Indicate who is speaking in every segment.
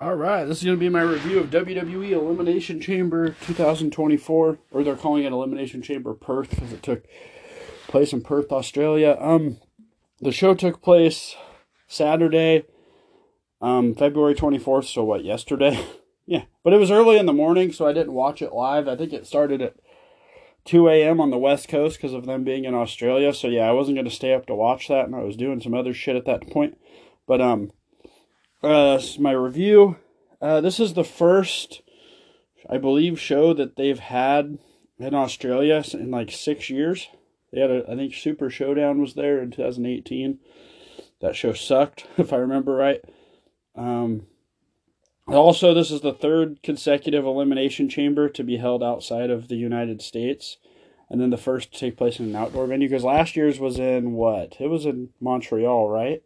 Speaker 1: All right, this is going to be my review of WWE Elimination Chamber 2024, or they're calling it Elimination Chamber Perth because it took place in Perth, Australia. Um, the show took place Saturday, um, February 24th. So what? Yesterday, yeah. But it was early in the morning, so I didn't watch it live. I think it started at 2 a.m. on the West Coast because of them being in Australia. So yeah, I wasn't going to stay up to watch that, and I was doing some other shit at that point. But um uh, my review. Uh, this is the first, I believe, show that they've had in Australia in like six years. They had, a, I think, Super Showdown was there in 2018. That show sucked, if I remember right. Um, also, this is the third consecutive Elimination Chamber to be held outside of the United States. And then the first to take place in an outdoor venue. Because last year's was in what? It was in Montreal, right?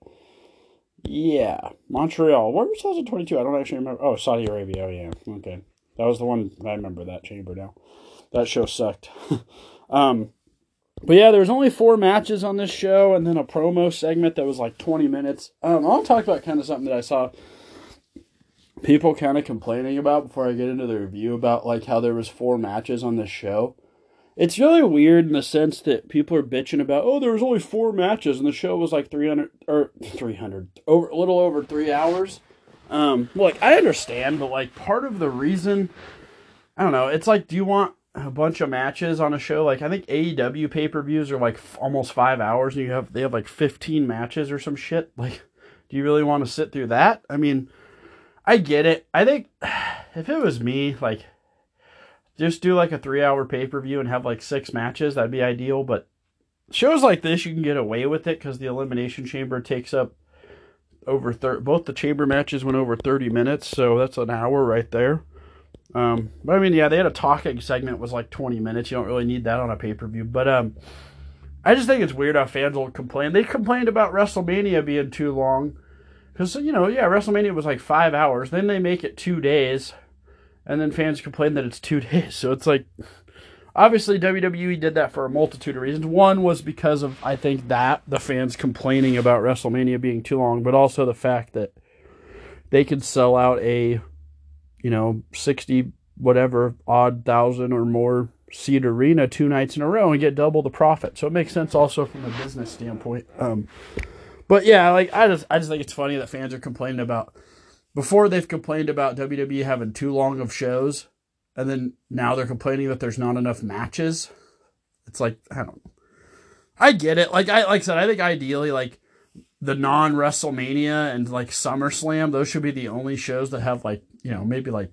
Speaker 1: Yeah, Montreal. Where was 2022? I don't actually remember. Oh, Saudi Arabia. Oh, yeah. Okay. That was the one. I remember that chamber now. That show sucked. um, but yeah, there was only four matches on this show, and then a promo segment that was like 20 minutes. Um, I'll talk about kind of something that I saw people kind of complaining about before I get into the review about like how there was four matches on this show it's really weird in the sense that people are bitching about oh there was only four matches and the show was like 300 or 300 over a little over three hours. Um like i understand but like part of the reason i don't know it's like do you want a bunch of matches on a show? Like i think aew pay-per-views are like f- almost five hours and you have they have like 15 matches or some shit. Like do you really want to sit through that? I mean i get it. I think if it was me like just do like a three hour pay per view and have like six matches. That'd be ideal. But shows like this, you can get away with it because the Elimination Chamber takes up over thir- both the chamber matches went over 30 minutes, so that's an hour right there. Um, but I mean, yeah, they had a talking segment was like 20 minutes. You don't really need that on a pay per view. But um, I just think it's weird how fans will complain. They complained about WrestleMania being too long because you know, yeah, WrestleMania was like five hours. Then they make it two days and then fans complain that it's two days. So it's like, obviously WWE did that for a multitude of reasons. One was because of I think that the fans complaining about WrestleMania being too long, but also the fact that they could sell out a, you know, sixty whatever odd thousand or more seat arena two nights in a row and get double the profit. So it makes sense also from a business standpoint. Um, but yeah, like I just I just think it's funny that fans are complaining about before they've complained about WWE having too long of shows, and then now they're complaining that there's not enough matches. It's like I don't. I get it. Like I like I said, I think ideally like the non WrestleMania and like SummerSlam, those should be the only shows that have like you know maybe like.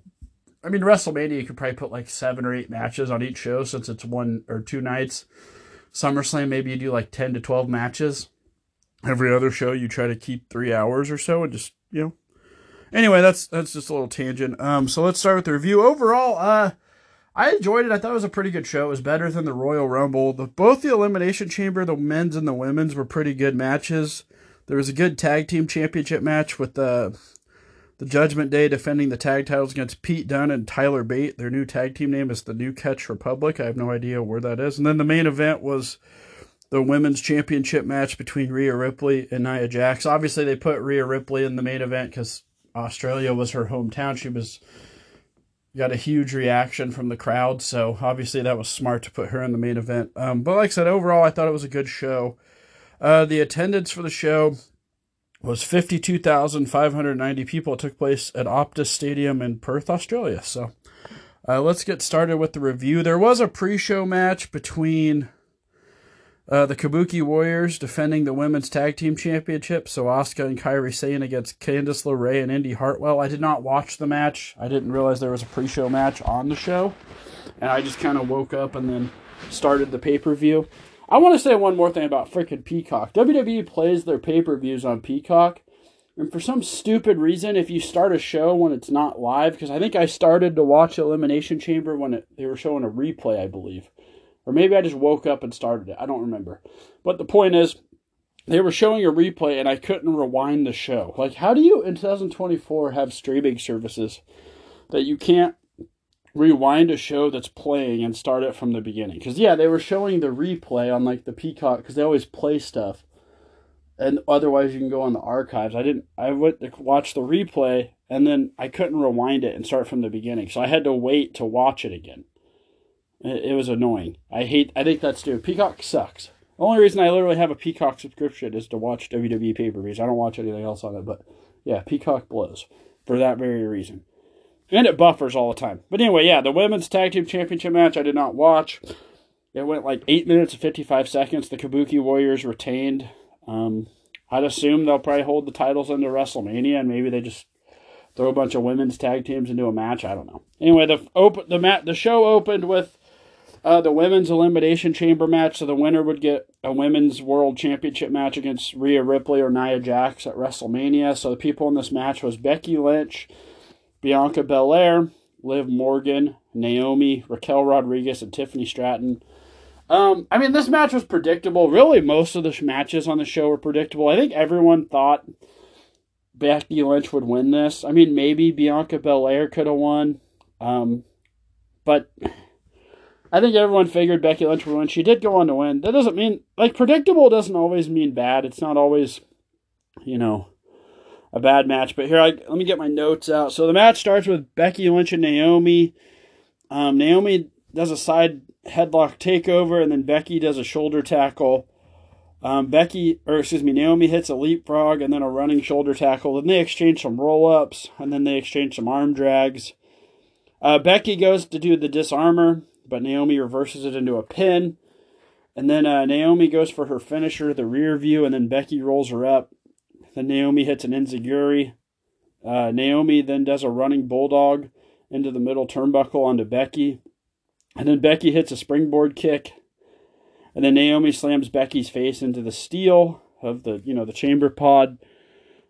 Speaker 1: I mean, WrestleMania you could probably put like seven or eight matches on each show since it's one or two nights. SummerSlam maybe you do like ten to twelve matches. Every other show you try to keep three hours or so and just you know Anyway, that's that's just a little tangent. Um, so let's start with the review. Overall, uh, I enjoyed it. I thought it was a pretty good show. It was better than the Royal Rumble. The, both the Elimination Chamber, the men's and the women's, were pretty good matches. There was a good tag team championship match with the the Judgment Day defending the tag titles against Pete Dunne and Tyler Bate. Their new tag team name is the New Catch Republic. I have no idea where that is. And then the main event was the women's championship match between Rhea Ripley and Nia Jax. Obviously, they put Rhea Ripley in the main event because Australia was her hometown. She was got a huge reaction from the crowd, so obviously that was smart to put her in the main event. Um, but like I said, overall, I thought it was a good show. Uh, the attendance for the show was 52,590 people. It took place at Optus Stadium in Perth, Australia. So uh, let's get started with the review. There was a pre show match between uh, the Kabuki Warriors defending the women's tag team championship. So Asuka and Kairi Sane against Candice LeRae and Indi Hartwell. I did not watch the match. I didn't realize there was a pre-show match on the show, and I just kind of woke up and then started the pay-per-view. I want to say one more thing about freaking Peacock. WWE plays their pay-per-views on Peacock. And for some stupid reason, if you start a show when it's not live, because I think I started to watch Elimination Chamber when it, they were showing a replay, I believe. Or maybe I just woke up and started it. I don't remember. But the point is, they were showing a replay and I couldn't rewind the show. Like, how do you in 2024 have streaming services that you can't rewind a show that's playing and start it from the beginning? Because, yeah, they were showing the replay on like the Peacock because they always play stuff. and otherwise you can go on the archives. I didn't. I went to watch the replay, and then I couldn't rewind it and start from the beginning, so I had to wait to watch it again. It, was annoying. I hate. I think that's stupid. Peacock sucks. The only reason I literally have a Peacock subscription is to watch WWE pay per views. I don't watch anything else on it, but yeah, Peacock blows for that very reason. And it buffers all the time. But anyway, yeah, the women's tag team championship match I did not watch. It went like eight minutes and fifty five seconds. The Kabuki Warriors retained. Um, I'd assume they'll probably hold the titles into WrestleMania, and maybe they just throw a bunch of women's tag teams into a match. I don't know. Anyway, the open the mat the show opened with uh, the women's elimination chamber match. So the winner would get a women's world championship match against Rhea Ripley or Nia Jax at WrestleMania. So the people in this match was Becky Lynch, Bianca Belair, Liv Morgan, Naomi, Raquel Rodriguez, and Tiffany Stratton. Um, I mean, this match was predictable. Really, most of the matches on the show were predictable. I think everyone thought Becky Lynch would win this. I mean, maybe Bianca Belair could have won. Um, but I think everyone figured Becky Lynch would win. She did go on to win. That doesn't mean, like, predictable doesn't always mean bad. It's not always, you know, a bad match. But here, I, let me get my notes out. So the match starts with Becky Lynch and Naomi. Um, Naomi does a side headlock takeover, and then Becky does a shoulder tackle. Um, Becky, or excuse me, Naomi hits a leapfrog and then a running shoulder tackle. Then they exchange some roll ups, and then they exchange some arm drags. Uh, Becky goes to do the disarmer, but Naomi reverses it into a pin. And then uh, Naomi goes for her finisher, the rear view, and then Becky rolls her up. Then Naomi hits an enziguri. Uh, Naomi then does a running bulldog into the middle turnbuckle onto Becky. And then Becky hits a springboard kick. And then Naomi slams Becky's face into the steel of the, you know, the chamber pod.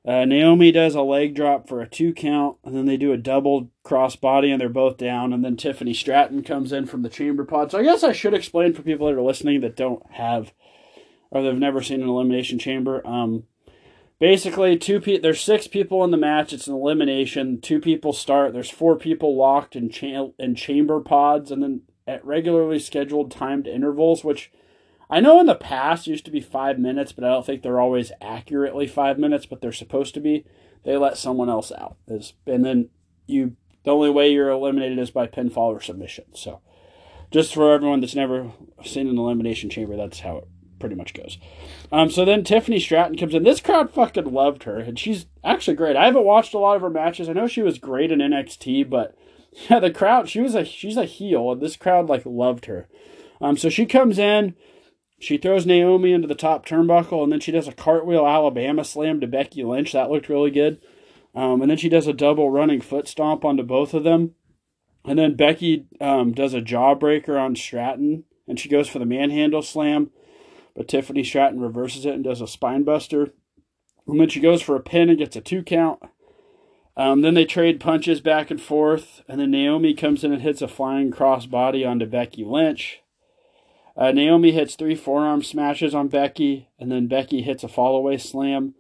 Speaker 1: Uh, Naomi does a leg drop for a two count, and then they do a double cross body, and they're both down. And then Tiffany Stratton comes in from the chamber pod. So I guess I should explain for people that are listening that don't have or they've never seen an elimination chamber. Um, basically, two pe- there's six people in the match. It's an elimination. Two people start. There's four people locked in cha- in chamber pods, and then at regularly scheduled timed intervals, which I know in the past used to be five minutes, but I don't think they're always accurately five minutes, but they're supposed to be. They let someone else out, and then you. The only way you're eliminated is by pinfall or submission. So, just for everyone that's never seen an elimination chamber, that's how it pretty much goes. Um, so then Tiffany Stratton comes in. This crowd fucking loved her, and she's actually great. I haven't watched a lot of her matches. I know she was great in NXT, but yeah, the crowd. She was a she's a heel, and this crowd like loved her. Um, so she comes in, she throws Naomi into the top turnbuckle, and then she does a cartwheel Alabama slam to Becky Lynch. That looked really good. Um, and then she does a double running foot stomp onto both of them. And then Becky um, does a jawbreaker on Stratton, and she goes for the manhandle slam, but Tiffany Stratton reverses it and does a spine buster. And then she goes for a pin and gets a two count. Um, then they trade punches back and forth, and then Naomi comes in and hits a flying crossbody onto Becky Lynch. Uh, Naomi hits three forearm smashes on Becky, and then Becky hits a fallaway slam.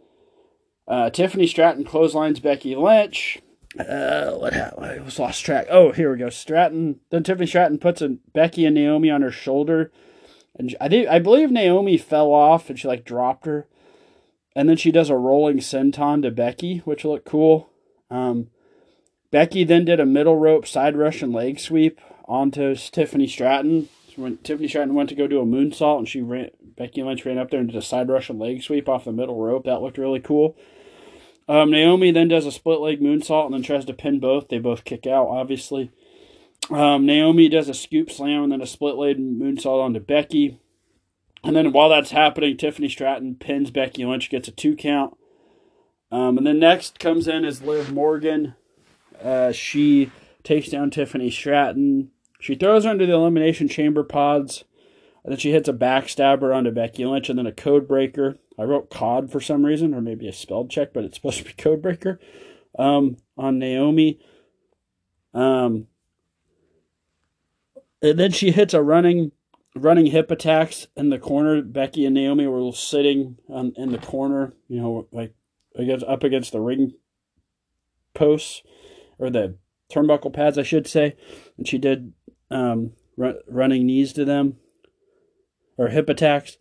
Speaker 1: Uh, Tiffany Stratton clotheslines Becky Lynch. Uh, what happened? I was lost track. Oh, here we go. Stratton. Then Tiffany Stratton puts a Becky and Naomi on her shoulder, and I think I believe Naomi fell off and she like dropped her, and then she does a rolling senton to Becky, which looked cool. Um, Becky then did a middle rope side Russian leg sweep onto Tiffany Stratton. When Tiffany Stratton went to go do a moonsault, and she ran, Becky Lynch ran up there and did a side Russian leg sweep off the middle rope. That looked really cool. Um, Naomi then does a split leg moonsault and then tries to pin both. They both kick out, obviously. Um, Naomi does a scoop slam and then a split leg moonsault onto Becky. And then while that's happening, Tiffany Stratton pins Becky Lynch, gets a two count. Um, and then next comes in is Liv Morgan. Uh, she takes down Tiffany Stratton. She throws her into the Elimination Chamber pods. And then she hits a backstabber onto Becky Lynch and then a code breaker. I wrote COD for some reason, or maybe a spelled check, but it's supposed to be code breaker um, on Naomi. Um, and then she hits a running running hip attacks in the corner. Becky and Naomi were sitting on, in the corner, you know, like against up against the ring posts or the turnbuckle pads, I should say, and she did um, running knees to them or hip attacks.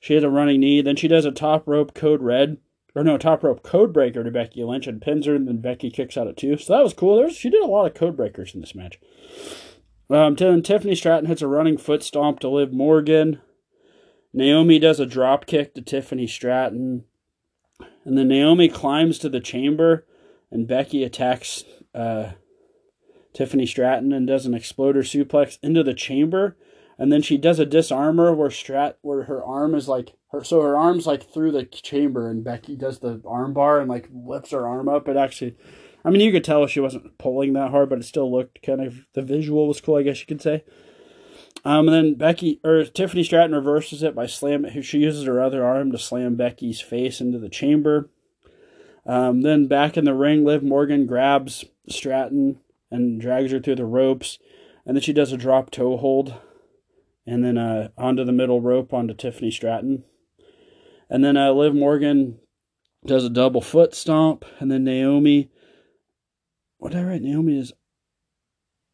Speaker 1: She has a running knee. Then she does a top rope code red, or no, top rope code breaker to Becky Lynch and pins her, and then Becky kicks out at two. So that was cool. There's, she did a lot of code breakers in this match. Um, then Tiffany Stratton hits a running foot stomp to Liv Morgan. Naomi does a drop kick to Tiffany Stratton. And then Naomi climbs to the chamber, and Becky attacks uh, Tiffany Stratton and does an exploder suplex into the chamber. And then she does a disarmer where Strat where her arm is like her so her arm's like through the chamber and Becky does the arm bar and like lifts her arm up. It actually I mean you could tell she wasn't pulling that hard, but it still looked kind of the visual was cool, I guess you could say. Um, and then Becky or Tiffany Stratton reverses it by slamming. She uses her other arm to slam Becky's face into the chamber. Um, then back in the ring, Liv Morgan grabs Stratton and drags her through the ropes, and then she does a drop toe hold, and then uh, onto the middle rope onto Tiffany Stratton, and then uh, Liv Morgan does a double foot stomp, and then Naomi. What did I write? Naomi is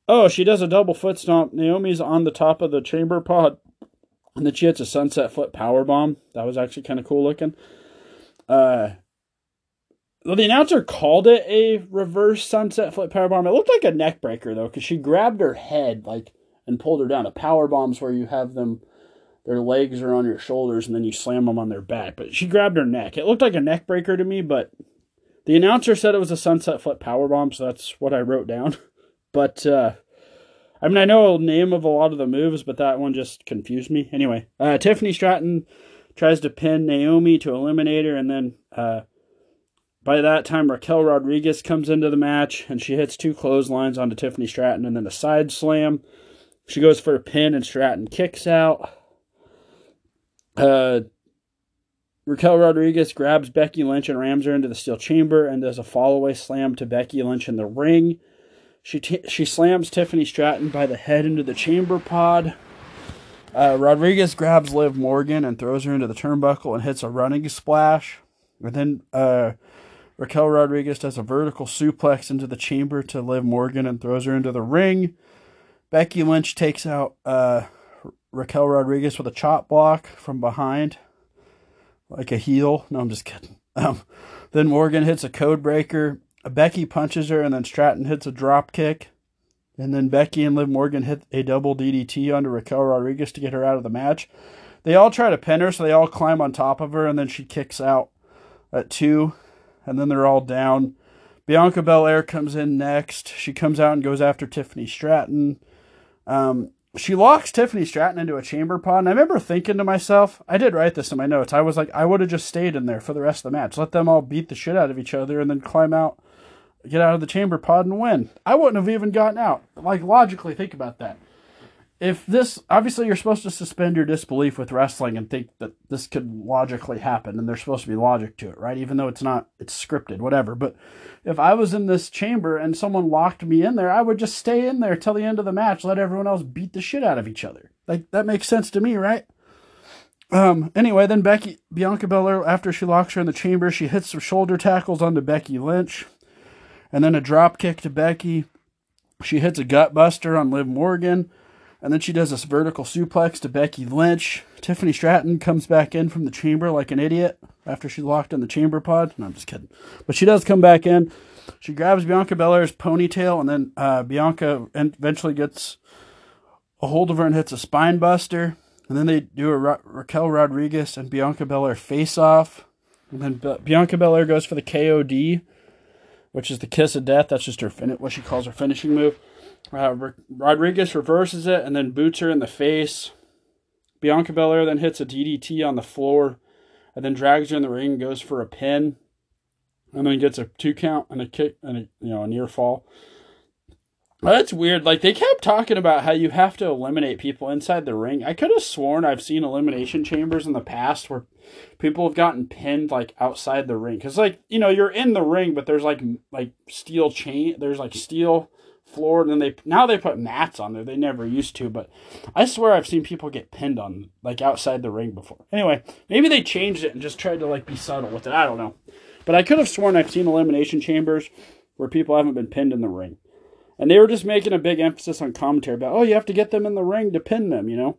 Speaker 1: Oh, she does a double foot stomp. Naomi's on the top of the chamber pod, and then she hits a sunset flip power bomb. That was actually kind of cool looking. Uh, well, the announcer called it a reverse sunset flip power bomb. It looked like a neck breaker though, because she grabbed her head like and pulled her down. A power bomb's where you have them, their legs are on your shoulders, and then you slam them on their back. But she grabbed her neck. It looked like a neck breaker to me, but the announcer said it was a sunset flip power bomb, so that's what I wrote down. But uh, I mean, I know the name of a lot of the moves, but that one just confused me. Anyway, uh, Tiffany Stratton tries to pin Naomi to eliminate her, and then uh, by that time Raquel Rodriguez comes into the match, and she hits two clotheslines onto Tiffany Stratton, and then a side slam. She goes for a pin, and Stratton kicks out. Uh, Raquel Rodriguez grabs Becky Lynch and rams her into the steel chamber, and does a fallaway slam to Becky Lynch in the ring. She t- she slams Tiffany Stratton by the head into the chamber pod. Uh, Rodriguez grabs Liv Morgan and throws her into the turnbuckle and hits a running splash. And then uh, Raquel Rodriguez does a vertical suplex into the chamber to Liv Morgan and throws her into the ring. Becky Lynch takes out uh, Raquel Rodriguez with a chop block from behind, like a heel. No, I'm just kidding. Um, then Morgan hits a code breaker Becky punches her, and then Stratton hits a drop kick. And then Becky and Liv Morgan hit a double DDT onto Raquel Rodriguez to get her out of the match. They all try to pin her, so they all climb on top of her, and then she kicks out at two. And then they're all down. Bianca Belair comes in next. She comes out and goes after Tiffany Stratton. Um, she locks Tiffany Stratton into a chamber pod. And I remember thinking to myself, I did write this in my notes. I was like, I would have just stayed in there for the rest of the match. Let them all beat the shit out of each other and then climb out get out of the chamber pod and win. I wouldn't have even gotten out. Like logically think about that. If this obviously you're supposed to suspend your disbelief with wrestling and think that this could logically happen and there's supposed to be logic to it, right? Even though it's not it's scripted, whatever. But if I was in this chamber and someone locked me in there, I would just stay in there till the end of the match, let everyone else beat the shit out of each other. Like that makes sense to me, right? Um, anyway, then Becky Bianca Belair, after she locks her in the chamber, she hits some shoulder tackles onto Becky Lynch and then a drop kick to Becky. She hits a gut buster on Liv Morgan, and then she does this vertical suplex to Becky Lynch. Tiffany Stratton comes back in from the chamber like an idiot after she's locked in the chamber pod. No, I'm just kidding. But she does come back in. She grabs Bianca Belair's ponytail, and then uh, Bianca eventually gets a hold of her and hits a spine buster. And then they do a Ra- Raquel Rodriguez and Bianca Belair face off. And then B- Bianca Belair goes for the KOD which is the kiss of death. That's just her fin- what she calls her finishing move. Uh, Rodriguez reverses it and then boots her in the face. Bianca Belair then hits a DDT on the floor and then drags her in the ring, goes for a pin, and then gets a two count and a kick and a you know a near fall. That's weird. Like they kept talking about how you have to eliminate people inside the ring. I could have sworn I've seen elimination chambers in the past where people have gotten pinned like outside the ring. Cause like you know you're in the ring, but there's like like steel chain. There's like steel floor, and then they now they put mats on there. They never used to, but I swear I've seen people get pinned on like outside the ring before. Anyway, maybe they changed it and just tried to like be subtle with it. I don't know, but I could have sworn I've seen elimination chambers where people haven't been pinned in the ring. And they were just making a big emphasis on commentary about, oh, you have to get them in the ring to pin them, you know?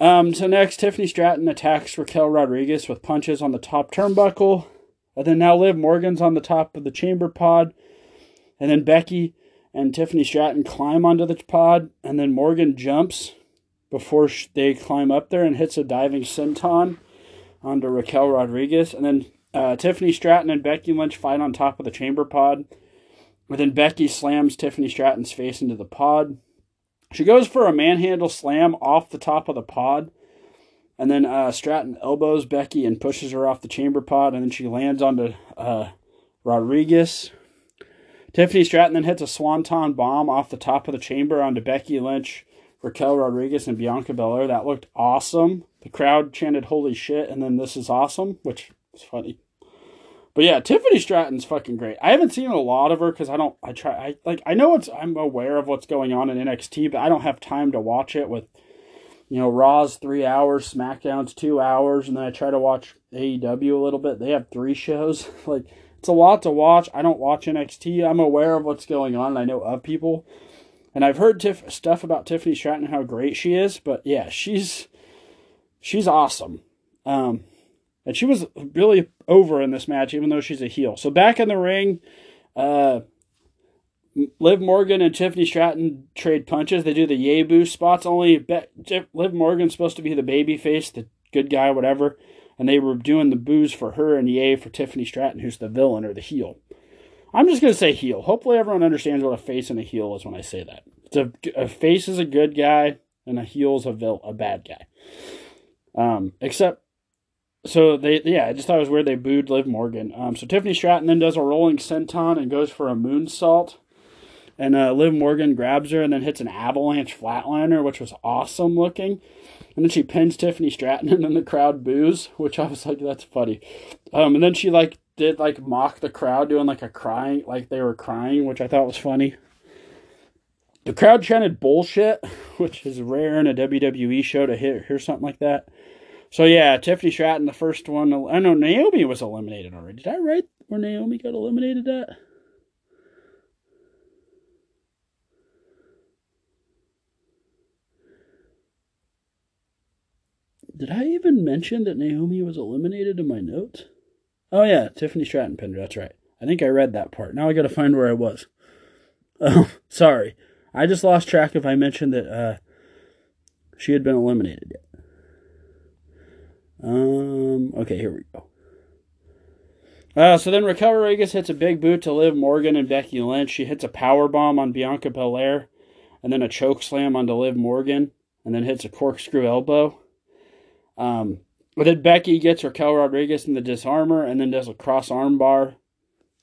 Speaker 1: Um, so next, Tiffany Stratton attacks Raquel Rodriguez with punches on the top turnbuckle. And then now Liv Morgan's on the top of the chamber pod. And then Becky and Tiffany Stratton climb onto the pod. And then Morgan jumps before they climb up there and hits a diving senton onto Raquel Rodriguez. And then uh, Tiffany Stratton and Becky Lynch fight on top of the chamber pod. And then Becky slams Tiffany Stratton's face into the pod. She goes for a manhandle slam off the top of the pod. And then uh, Stratton elbows Becky and pushes her off the chamber pod. And then she lands onto uh, Rodriguez. Tiffany Stratton then hits a swanton bomb off the top of the chamber onto Becky Lynch, Raquel Rodriguez, and Bianca Belair. That looked awesome. The crowd chanted "Holy shit!" and then "This is awesome," which is funny. But yeah, Tiffany Stratton's fucking great. I haven't seen a lot of her because I don't. I try. I like. I know it's. I'm aware of what's going on in NXT, but I don't have time to watch it with. You know, Raw's three hours, SmackDown's two hours, and then I try to watch AEW a little bit. They have three shows. like it's a lot to watch. I don't watch NXT. I'm aware of what's going on, I know of people. And I've heard tif- stuff about Tiffany Stratton how great she is, but yeah, she's she's awesome. Um, and she was really over in this match, even though she's a heel. So back in the ring, uh, Liv Morgan and Tiffany Stratton trade punches. They do the yay boo spots. Only Be- Liv Morgan's supposed to be the baby face, the good guy, whatever. And they were doing the booze for her and yay for Tiffany Stratton, who's the villain or the heel. I'm just going to say heel. Hopefully everyone understands what a face and a heel is when I say that. It's a, a face is a good guy and a heel is a, vil- a bad guy. Um, except so they yeah, I just thought it was weird they booed Liv Morgan. Um, so Tiffany Stratton then does a rolling senton and goes for a moonsault. And uh, Liv Morgan grabs her and then hits an avalanche flatliner, which was awesome looking. And then she pins Tiffany Stratton and then the crowd boos, which I was like, that's funny. Um, and then she like did like mock the crowd doing like a crying, like they were crying, which I thought was funny. The crowd chanted bullshit, which is rare in a WWE show to hear, hear something like that. So yeah, Tiffany Stratton, the first one. I know Naomi was eliminated already. Did I write where Naomi got eliminated at? Did I even mention that Naomi was eliminated in my notes? Oh yeah, Tiffany Stratton pinned her. That's right. I think I read that part. Now I got to find where I was. Oh, sorry. I just lost track if I mentioned that uh, she had been eliminated yet. Um. Okay, here we go. Uh, so then Raquel Rodriguez hits a big boot to Liv Morgan and Becky Lynch. She hits a power bomb on Bianca Belair, and then a choke slam onto Liv Morgan, and then hits a corkscrew elbow. Um, but then Becky gets her Raquel Rodriguez in the disarmer, and then does a cross arm bar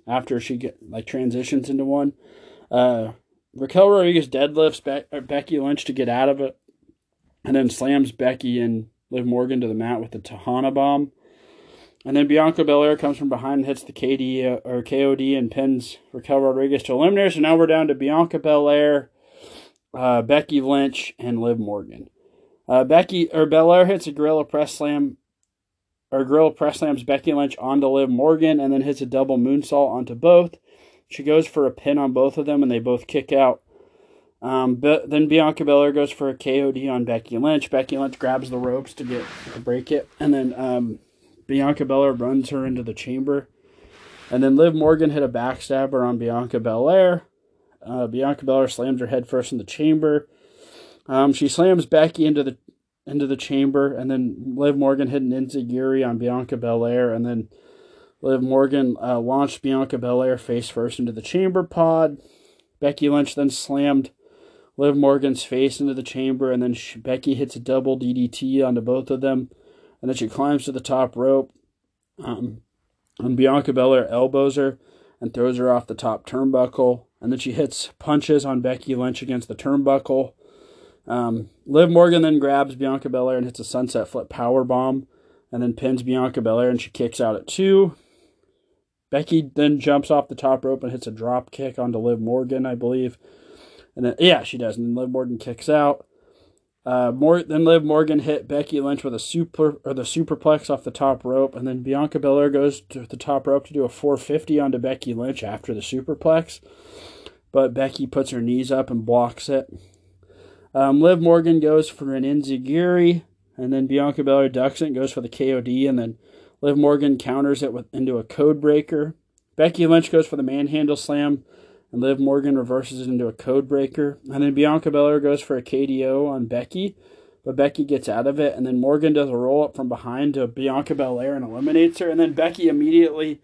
Speaker 1: after she get like transitions into one. Uh, Raquel Rodriguez deadlifts Be- Becky Lynch to get out of it, and then slams Becky and Liv Morgan to the mat with the Tejana bomb. And then Bianca Belair comes from behind and hits the KD uh, or KOD and pins Raquel Rodriguez to eliminate. So now we're down to Bianca Belair, uh, Becky Lynch, and Liv Morgan. Uh, Becky or Belair hits a gorilla press slam, or gorilla press slams Becky Lynch onto Liv Morgan, and then hits a double moonsault onto both. She goes for a pin on both of them, and they both kick out. Um, but then Bianca Belair goes for a KOD on Becky Lynch. Becky Lynch grabs the ropes to get to break it, and then um, Bianca Belair runs her into the chamber. And then Liv Morgan hit a backstabber on Bianca Belair. Uh, Bianca Belair slams her head first in the chamber. Um, she slams Becky into the into the chamber, and then Liv Morgan hit an enziguri on Bianca Belair, and then Liv Morgan uh, launched Bianca Belair face first into the chamber pod. Becky Lynch then slammed Liv Morgan's face into the chamber, and then she, Becky hits a double DDT onto both of them, and then she climbs to the top rope. Um, and Bianca Belair elbows her and throws her off the top turnbuckle, and then she hits punches on Becky Lynch against the turnbuckle. Um, Liv Morgan then grabs Bianca Belair and hits a sunset flip power bomb, and then pins Bianca Belair, and she kicks out at two. Becky then jumps off the top rope and hits a drop kick onto Liv Morgan, I believe. And then yeah, she does. And then Liv Morgan kicks out. Uh, more then Liv Morgan hit Becky Lynch with a super or the superplex off the top rope, and then Bianca Belair goes to the top rope to do a 450 onto Becky Lynch after the superplex, but Becky puts her knees up and blocks it. Um, Liv Morgan goes for an enziguri and then Bianca Belair ducks it and goes for the KOD, and then Liv Morgan counters it with, into a code breaker. Becky Lynch goes for the manhandle slam, and Liv Morgan reverses it into a code breaker. And then Bianca Belair goes for a KDO on Becky, but Becky gets out of it, and then Morgan does a roll up from behind to Bianca Belair and eliminates her, and then Becky immediately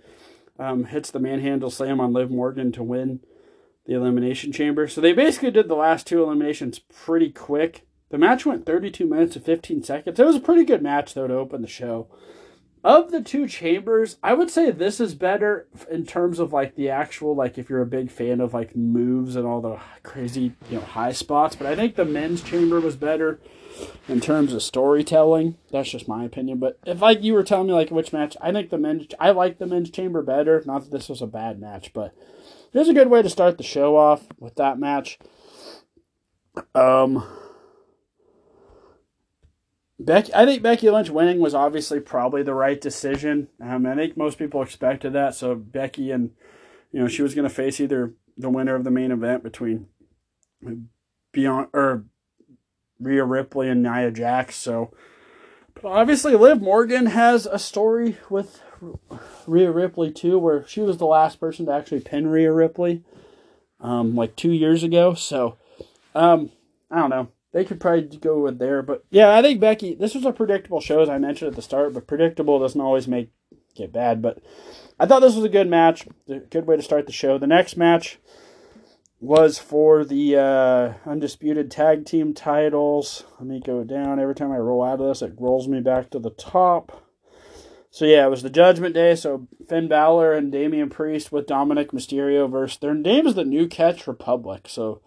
Speaker 1: um, hits the manhandle slam on Liv Morgan to win the elimination chamber. So they basically did the last two eliminations pretty quick. The match went 32 minutes and 15 seconds. It was a pretty good match though to open the show of the two chambers, I would say this is better in terms of like the actual like if you're a big fan of like moves and all the crazy you know high spots. But I think the men's chamber was better in terms of storytelling. That's just my opinion. But if like you were telling me like which match, I think the men's I like the men's chamber better. Not that this was a bad match, but it a good way to start the show off with that match. Um Becky, I think Becky Lynch winning was obviously probably the right decision. Um, I think most people expected that. So Becky and you know she was going to face either the winner of the main event between Beyond or Rhea Ripley and Nia Jax. So, but obviously Liv Morgan has a story with Rhea Ripley too, where she was the last person to actually pin Rhea Ripley, um, like two years ago. So, um, I don't know they could probably go with there. But yeah, I think Becky. This was a predictable show, as I mentioned at the start. But predictable doesn't always make it bad. But I thought this was a good match. A good way to start the show. The next match was for the uh, undisputed tag team titles. Let me go down. Every time I roll out of this, it rolls me back to the top. So yeah, it was the Judgment Day. So Finn Balor and Damian Priest with Dominic Mysterio versus their name is the New Catch Republic. So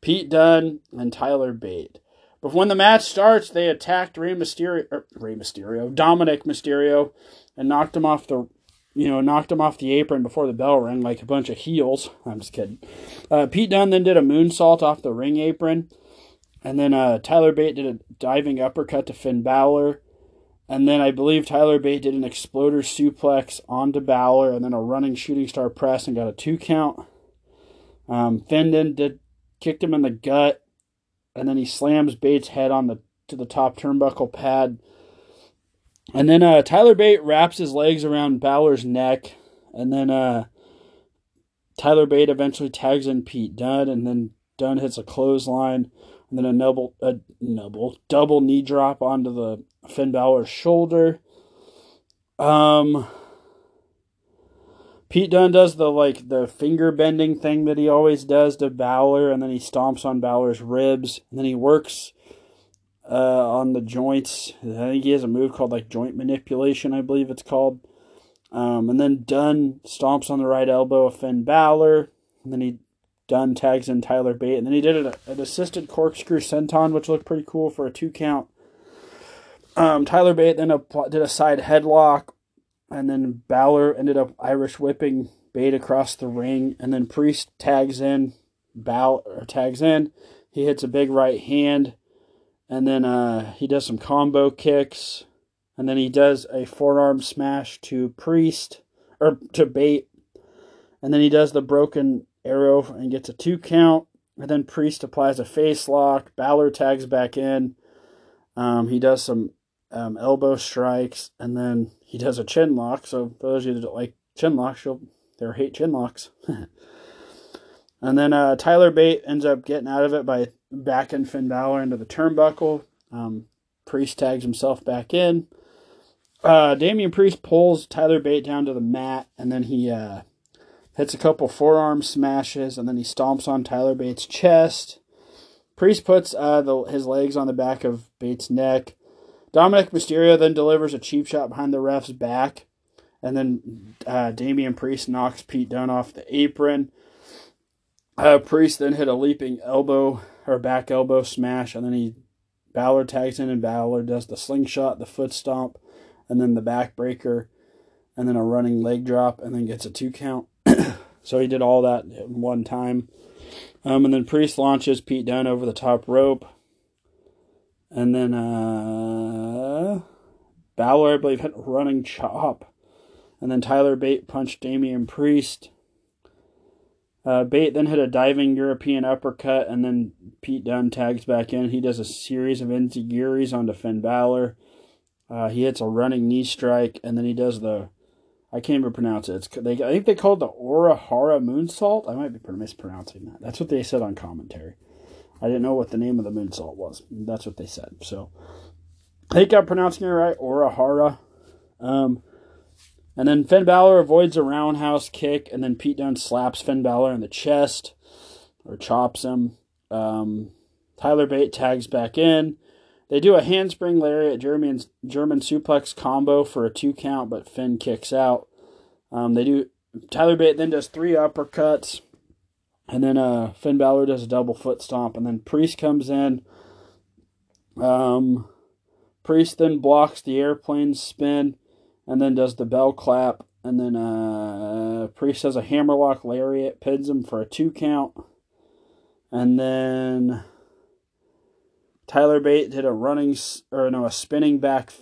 Speaker 1: Pete Dunne, and Tyler Bate. But when the match starts, they attacked Rey Mysterio, er, Rey Mysterio, Dominic Mysterio, and knocked him off the, you know, knocked him off the apron before the bell rang like a bunch of heels. I'm just kidding. Uh, Pete Dunne then did a moonsault off the ring apron, and then uh, Tyler Bate did a diving uppercut to Finn Balor, and then I believe Tyler Bate did an exploder suplex onto Balor, and then a running shooting star press and got a two count. Um, Finn then did kicked him in the gut, and then he slams Bates' head on the to the top turnbuckle pad. And then uh, Tyler Bate wraps his legs around Balor's neck, and then uh, Tyler Bate eventually tags in Pete Dunne, and then Dunne hits a clothesline, and then a double, a double, double knee drop onto the Finn Balor's shoulder. Um, Pete Dunne does the like the finger bending thing that he always does to Balor, and then he stomps on Balor's ribs, and then he works uh, on the joints. I think he has a move called like joint manipulation, I believe it's called. Um, and then Dunne stomps on the right elbow of Finn Balor, and then he Dunne tags in Tyler Bate, and then he did an, an assisted corkscrew senton, which looked pretty cool for a two count. Um, Tyler Bate then did a side headlock and then Balor ended up Irish whipping Bate across the ring, and then Priest tags in, Balor tags in, he hits a big right hand, and then uh, he does some combo kicks, and then he does a forearm smash to Priest or to Bate, and then he does the broken arrow and gets a two count, and then Priest applies a face lock. Balor tags back in. Um, he does some um, elbow strikes, and then he does a chin lock. So those of you that don't like chin locks, you'll they'll hate chin locks. and then uh, Tyler Bate ends up getting out of it by backing Finn Balor into the turnbuckle. Um, Priest tags himself back in. Uh, Damian Priest pulls Tyler Bate down to the mat, and then he uh, hits a couple forearm smashes, and then he stomps on Tyler Bate's chest. Priest puts uh, the, his legs on the back of Bates' neck. Dominic Mysterio then delivers a cheap shot behind the ref's back. And then uh, Damian Priest knocks Pete Dunne off the apron. Uh, Priest then hit a leaping elbow or back elbow smash, and then he Balor tags in, and Balor does the slingshot, the foot stomp, and then the backbreaker, and then a running leg drop, and then gets a two count. so he did all that one time. Um, and then Priest launches Pete Dunne over the top rope. And then uh, Balor, I believe, hit running chop. And then Tyler Bate punched Damian Priest. Uh, Bate then hit a diving European uppercut, and then Pete Dunne tags back in. He does a series of enziguris onto Finn Balor. Uh, he hits a running knee strike, and then he does the I can't even pronounce it. It's they, I think they called the Orihara moonsault. I might be mispronouncing that. That's what they said on commentary. I didn't know what the name of the moonsault was. That's what they said. So I think I'm pronouncing it right. Orihara. Um, and then Finn Balor avoids a roundhouse kick, and then Pete Dunne slaps Finn Balor in the chest or chops him. Um, Tyler Bate tags back in. They do a handspring lariat German German suplex combo for a two count, but Finn kicks out. Um, they do Tyler Bate then does three uppercuts, and then uh, Finn Balor does a double foot stomp, and then Priest comes in. Um, Priest then blocks the airplane spin, and then does the bell clap, and then uh, Priest has a hammerlock lariat, pins him for a two count, and then Tyler Bate did a running or no a spinning back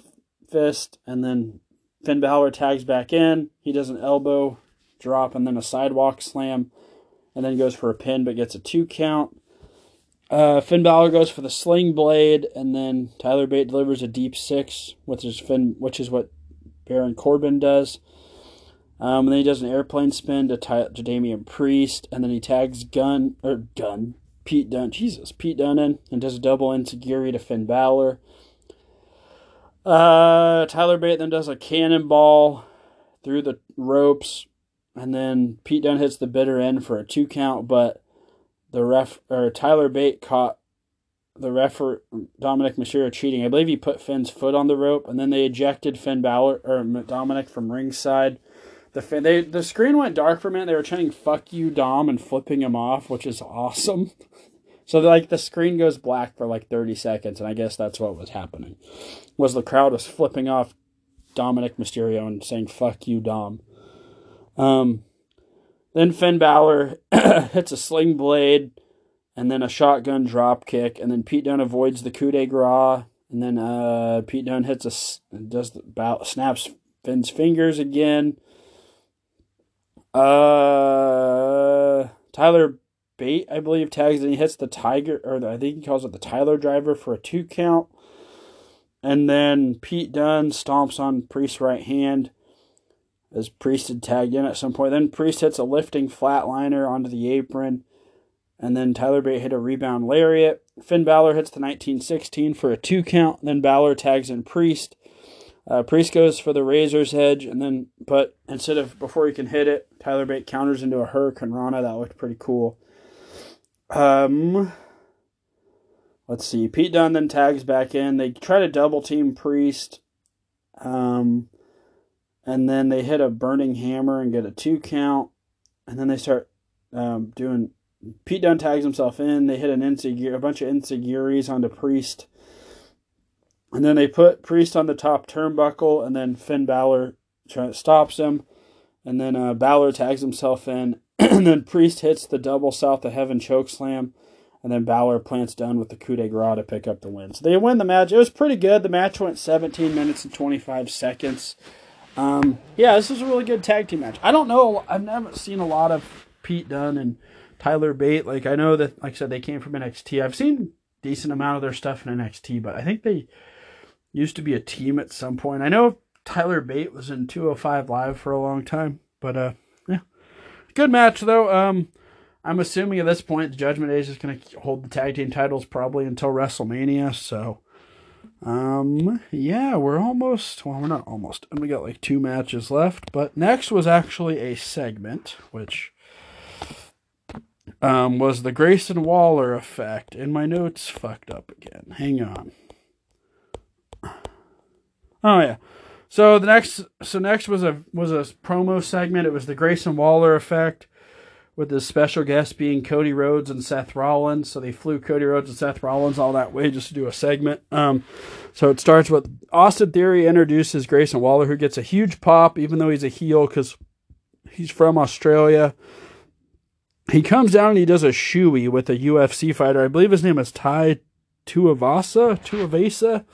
Speaker 1: fist, and then Finn Balor tags back in. He does an elbow drop and then a sidewalk slam, and then goes for a pin but gets a two count. Uh, Finn Balor goes for the sling blade, and then Tyler Bate delivers a deep six, which is Finn, which is what Baron Corbin does. Um, and then he does an airplane spin to, Ty- to Damian Priest, and then he tags Gun or Gun Pete Dunne, Jesus, Pete Dunne and does a double enziguri to Finn Balor. Uh, Tyler Bate then does a cannonball through the ropes, and then Pete Dunne hits the bitter end for a two count, but the ref or Tyler Bate caught the ref Dominic Mysterio cheating. I believe he put Finn's foot on the rope, and then they ejected Finn Balor or Dominic from ringside. The they the screen went dark for a minute. They were chanting "fuck you, Dom" and flipping him off, which is awesome. So like the screen goes black for like 30 seconds, and I guess that's what was happening. Was the crowd was flipping off Dominic Mysterio and saying "fuck you, Dom." Um, then Finn Balor hits a sling blade, and then a shotgun drop kick, and then Pete Dunne avoids the coup de grace, and then uh, Pete Dunne hits a does the snaps Finn's fingers again. Uh, Tyler Bate, I believe, tags and he hits the Tiger, or the, I think he calls it the Tyler driver for a two count. And then Pete Dunne stomps on Priest's right hand as Priest had tagged in at some point. Then Priest hits a lifting flatliner onto the apron. And then Tyler Bate hit a rebound lariat. Finn Balor hits the 1916 for a two count. Then Balor tags in Priest. Uh, Priest goes for the Razor's Edge, and then, but instead of before he can hit it, Tyler Bate counters into a hurricanrana. That looked pretty cool. Um, let's see. Pete Dunne then tags back in. They try to double team Priest. Um, and then they hit a burning hammer and get a two count. And then they start um, doing. Pete Dunne tags himself in. They hit an enziguri, a bunch of enziguris onto Priest. And then they put Priest on the top turnbuckle, and then Finn Balor stops him. And then uh, Balor tags himself in, and then Priest hits the double South of Heaven choke slam, and then Balor plants down with the coup de grace to pick up the win. So they win the match. It was pretty good. The match went 17 minutes and 25 seconds. Um, yeah, this is a really good tag team match. I don't know. I've never seen a lot of Pete Dunne and Tyler Bate. Like I know that, like I said, they came from NXT. I've seen decent amount of their stuff in NXT, but I think they used to be a team at some point. I know Tyler Bate was in 205 Live for a long time, but uh, yeah, Good match though. Um, I'm assuming at this point the Judgment Day is just going to hold the tag team titles probably until WrestleMania. So, um, yeah, we're almost. Well, we're not almost. And we got like two matches left. But next was actually a segment, which um was the Grayson Waller effect. And my notes fucked up again. Hang on. Oh yeah. So the next, so next was a was a promo segment. It was the Grayson Waller effect, with the special guest being Cody Rhodes and Seth Rollins. So they flew Cody Rhodes and Seth Rollins all that way just to do a segment. Um, so it starts with Austin Theory introduces Grayson Waller, who gets a huge pop, even though he's a heel because he's from Australia. He comes down and he does a shoey with a UFC fighter. I believe his name is Tai Tuivasa. Tuivasa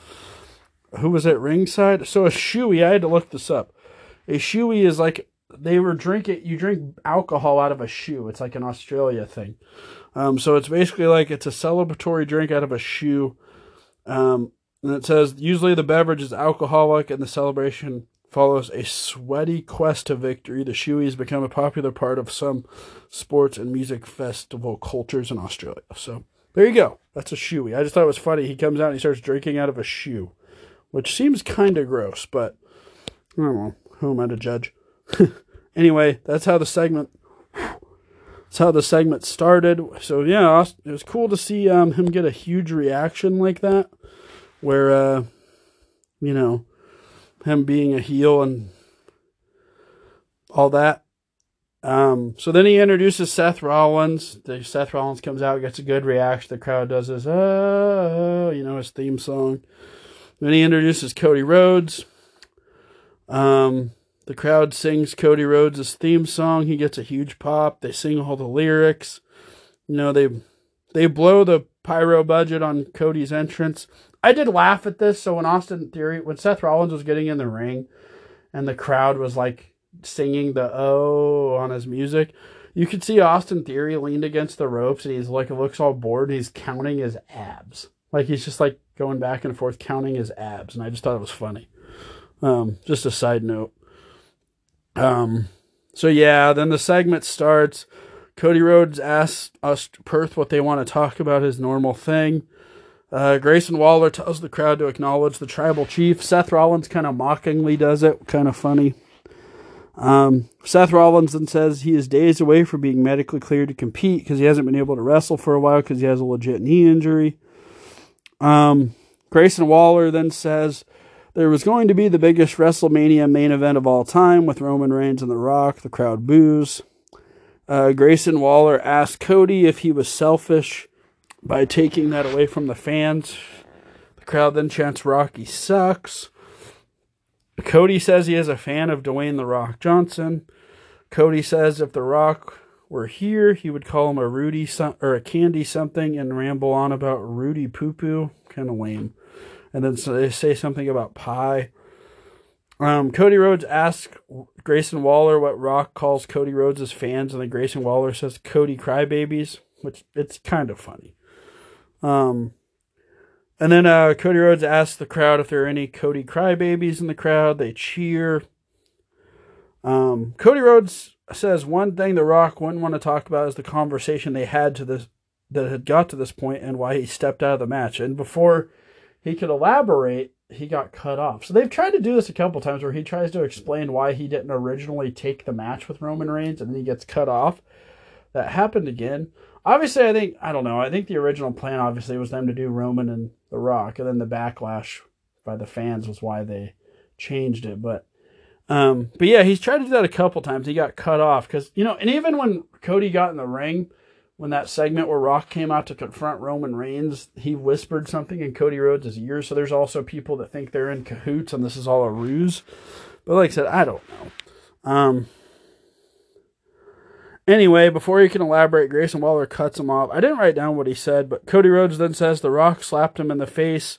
Speaker 1: who was at ringside. So a shoey, I had to look this up. A shoey is like they were drinking. You drink alcohol out of a shoe. It's like an Australia thing. Um, so it's basically like it's a celebratory drink out of a shoe. Um, and it says usually the beverage is alcoholic, and the celebration follows a sweaty quest to victory. The shoeies become a popular part of some sports and music festival cultures in Australia. So there you go. That's a shoey. I just thought it was funny. He comes out and he starts drinking out of a shoe, which seems kind of gross, but I don't know. Who am I to judge? anyway, that's how the segment. That's how the segment started. So yeah, it was cool to see um, him get a huge reaction like that, where uh, you know, him being a heel and all that. Um, so then he introduces Seth Rollins. The, Seth Rollins comes out, gets a good reaction. The crowd does his, oh, you know, his theme song. Then he introduces Cody Rhodes. Um, the crowd sings Cody Rhodes' theme song. He gets a huge pop. They sing all the lyrics. You know, they they blow the pyro budget on Cody's entrance. I did laugh at this. So when Austin Theory, when Seth Rollins was getting in the ring, and the crowd was like singing the oh on his music. You could see Austin Theory leaned against the ropes and he's like looks all bored he's counting his abs. Like he's just like going back and forth counting his abs. And I just thought it was funny. Um, just a side note. Um, so yeah, then the segment starts. Cody Rhodes asks us Perth what they want to talk about, his normal thing. Uh, Grayson Waller tells the crowd to acknowledge the tribal chief. Seth Rollins kind of mockingly does it, kind of funny. Um, Seth Rollins then says he is days away from being medically cleared to compete because he hasn't been able to wrestle for a while because he has a legit knee injury. Um, Grayson Waller then says there was going to be the biggest WrestleMania main event of all time with Roman Reigns and The Rock. The crowd boos. Uh, Grayson Waller asked Cody if he was selfish by taking that away from the fans. The crowd then chants Rocky sucks. Cody says he is a fan of Dwayne The Rock Johnson. Cody says if The Rock were here, he would call him a Rudy or a candy something and ramble on about Rudy poo poo. Kind of lame. And then so they say something about pie. Um, Cody Rhodes asks Grayson Waller what Rock calls Cody Rhodes' fans, and then Grayson Waller says Cody crybabies, which it's kind of funny. Um, and then uh, Cody Rhodes asks the crowd if there are any Cody crybabies in the crowd. They cheer. Um, Cody Rhodes says one thing The Rock wouldn't want to talk about is the conversation they had to this that had got to this point and why he stepped out of the match. And before he could elaborate, he got cut off. So they've tried to do this a couple times where he tries to explain why he didn't originally take the match with Roman Reigns and then he gets cut off. That happened again obviously, I think I don't know. I think the original plan obviously was them to do Roman and The Rock, and then the backlash by the fans was why they changed it. But um, but yeah, he's tried to do that a couple times. He got cut off because you know, and even when Cody got in the ring, when that segment where Rock came out to confront Roman Reigns, he whispered something in Cody Rhodes' ear. So there's also people that think they're in cahoots and this is all a ruse. But like I said, I don't know. Um, Anyway, before he can elaborate, Grayson Waller cuts him off. I didn't write down what he said, but Cody Rhodes then says The Rock slapped him in the face.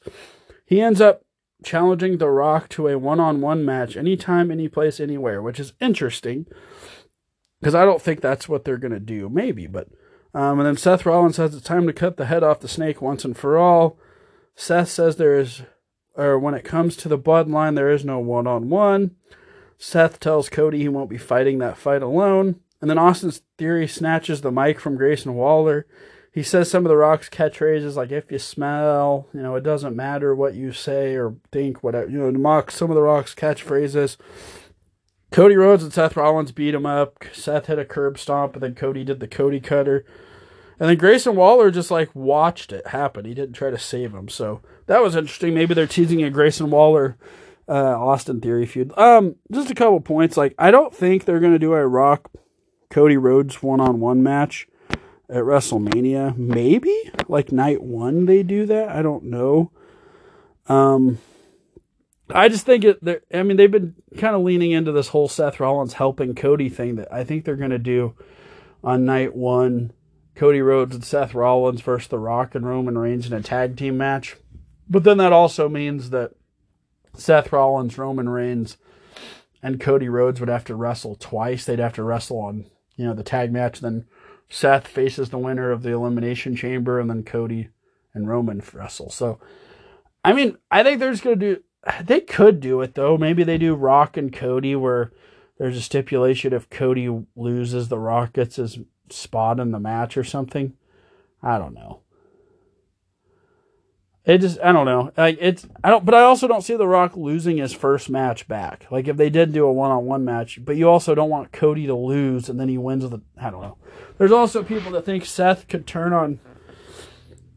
Speaker 1: He ends up challenging The Rock to a one on one match anytime, any place, anywhere, which is interesting because I don't think that's what they're going to do. Maybe, but. Um, and then Seth Rollins says it's time to cut the head off the snake once and for all. Seth says there is, or when it comes to the bloodline, there is no one on one. Seth tells Cody he won't be fighting that fight alone. And then Austin's Theory snatches the mic from Grayson Waller. He says some of the Rock's catchphrases like "If you smell," you know, it doesn't matter what you say or think, whatever. You know, to mock some of the Rock's catchphrases. Cody Rhodes and Seth Rollins beat him up. Seth hit a curb stomp, and then Cody did the Cody cutter. And then Grayson Waller just like watched it happen. He didn't try to save him. So that was interesting. Maybe they're teasing a Grayson Waller uh, Austin Theory feud. Um, just a couple points. Like I don't think they're gonna do a Rock Cody Rhodes one on one match at WrestleMania. Maybe like night one they do that. I don't know. Um, I just think it. I mean, they've been kind of leaning into this whole Seth Rollins helping Cody thing that I think they're going to do on night one. Cody Rhodes and Seth Rollins versus The Rock and Roman Reigns in a tag team match. But then that also means that Seth Rollins, Roman Reigns, and Cody Rhodes would have to wrestle twice. They'd have to wrestle on, you know, the tag match. Then Seth faces the winner of the Elimination Chamber, and then Cody and Roman wrestle. So, I mean, I think they're going to do, they could do it though. Maybe they do Rock and Cody where there's a stipulation if Cody loses, The Rock gets his spot in the match or something. I don't know. It just I don't know. Like it's I don't but I also don't see The Rock losing his first match back. Like if they did do a one on one match, but you also don't want Cody to lose and then he wins the I don't know. There's also people that think Seth could turn on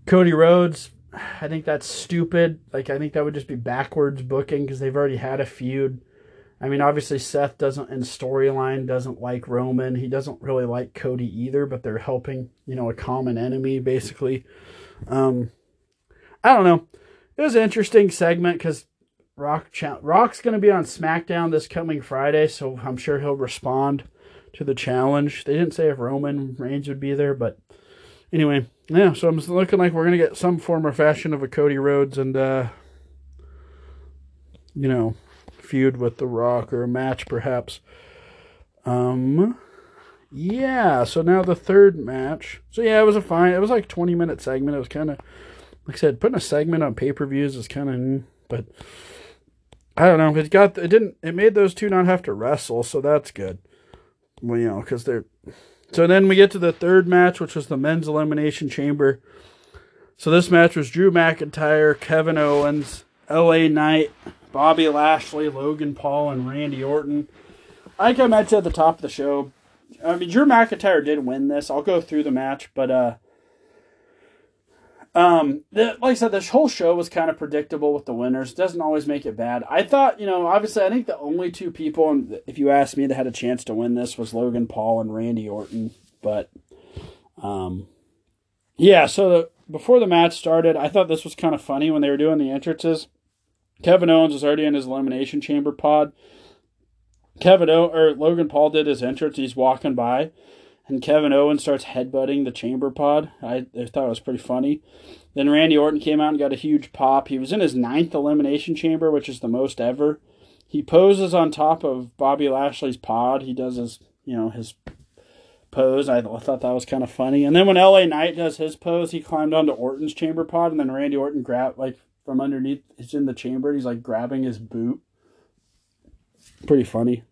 Speaker 1: Cody Rhodes. I think that's stupid. Like I think that would just be backwards booking because they've already had a feud. I mean, obviously Seth doesn't in storyline doesn't like Roman. He doesn't really like Cody either, but they're helping, you know, a common enemy basically. Um I don't know. It was an interesting segment because Rock Rock's going to be on SmackDown this coming Friday, so I'm sure he'll respond to the challenge. They didn't say if Roman Reigns would be there, but anyway, yeah. So I'm looking like we're going to get some form or fashion of a Cody Rhodes and uh, you know feud with The Rock or a match perhaps. Um, yeah. So now the third match. So yeah, it was a fine. It was like 20 minute segment. It was kind of like I said, putting a segment on pay per views is kind of, but I don't know. It got it didn't it made those two not have to wrestle, so that's good. Well, you know, because they're. So then we get to the third match, which was the men's elimination chamber. So this match was Drew McIntyre, Kevin Owens, L.A. Knight, Bobby Lashley, Logan Paul, and Randy Orton. Like I mentioned at the top of the show, I mean Drew McIntyre did win this. I'll go through the match, but uh, um, the, like I said, this whole show was kind of predictable with the winners. Doesn't always make it bad. I thought, you know, obviously, I think the only two people, if you ask me, that had a chance to win this was Logan Paul and Randy Orton. But, um, yeah. So the, before the match started, I thought this was kind of funny when they were doing the entrances. Kevin Owens was already in his elimination chamber pod. Kevin o- or Logan Paul did his entrance. He's walking by and Kevin Owens starts headbutting the chamber pod. I, I thought it was pretty funny. Then Randy Orton came out and got a huge pop. He was in his ninth elimination chamber, which is the most ever. He poses on top of Bobby Lashley's pod. He does his, you know, his pose. I thought that was kind of funny. And then when LA Knight does his pose, he climbed onto Orton's chamber pod, and then Randy Orton grabbed like from underneath. He's in the chamber. he's like grabbing his boot. Pretty funny.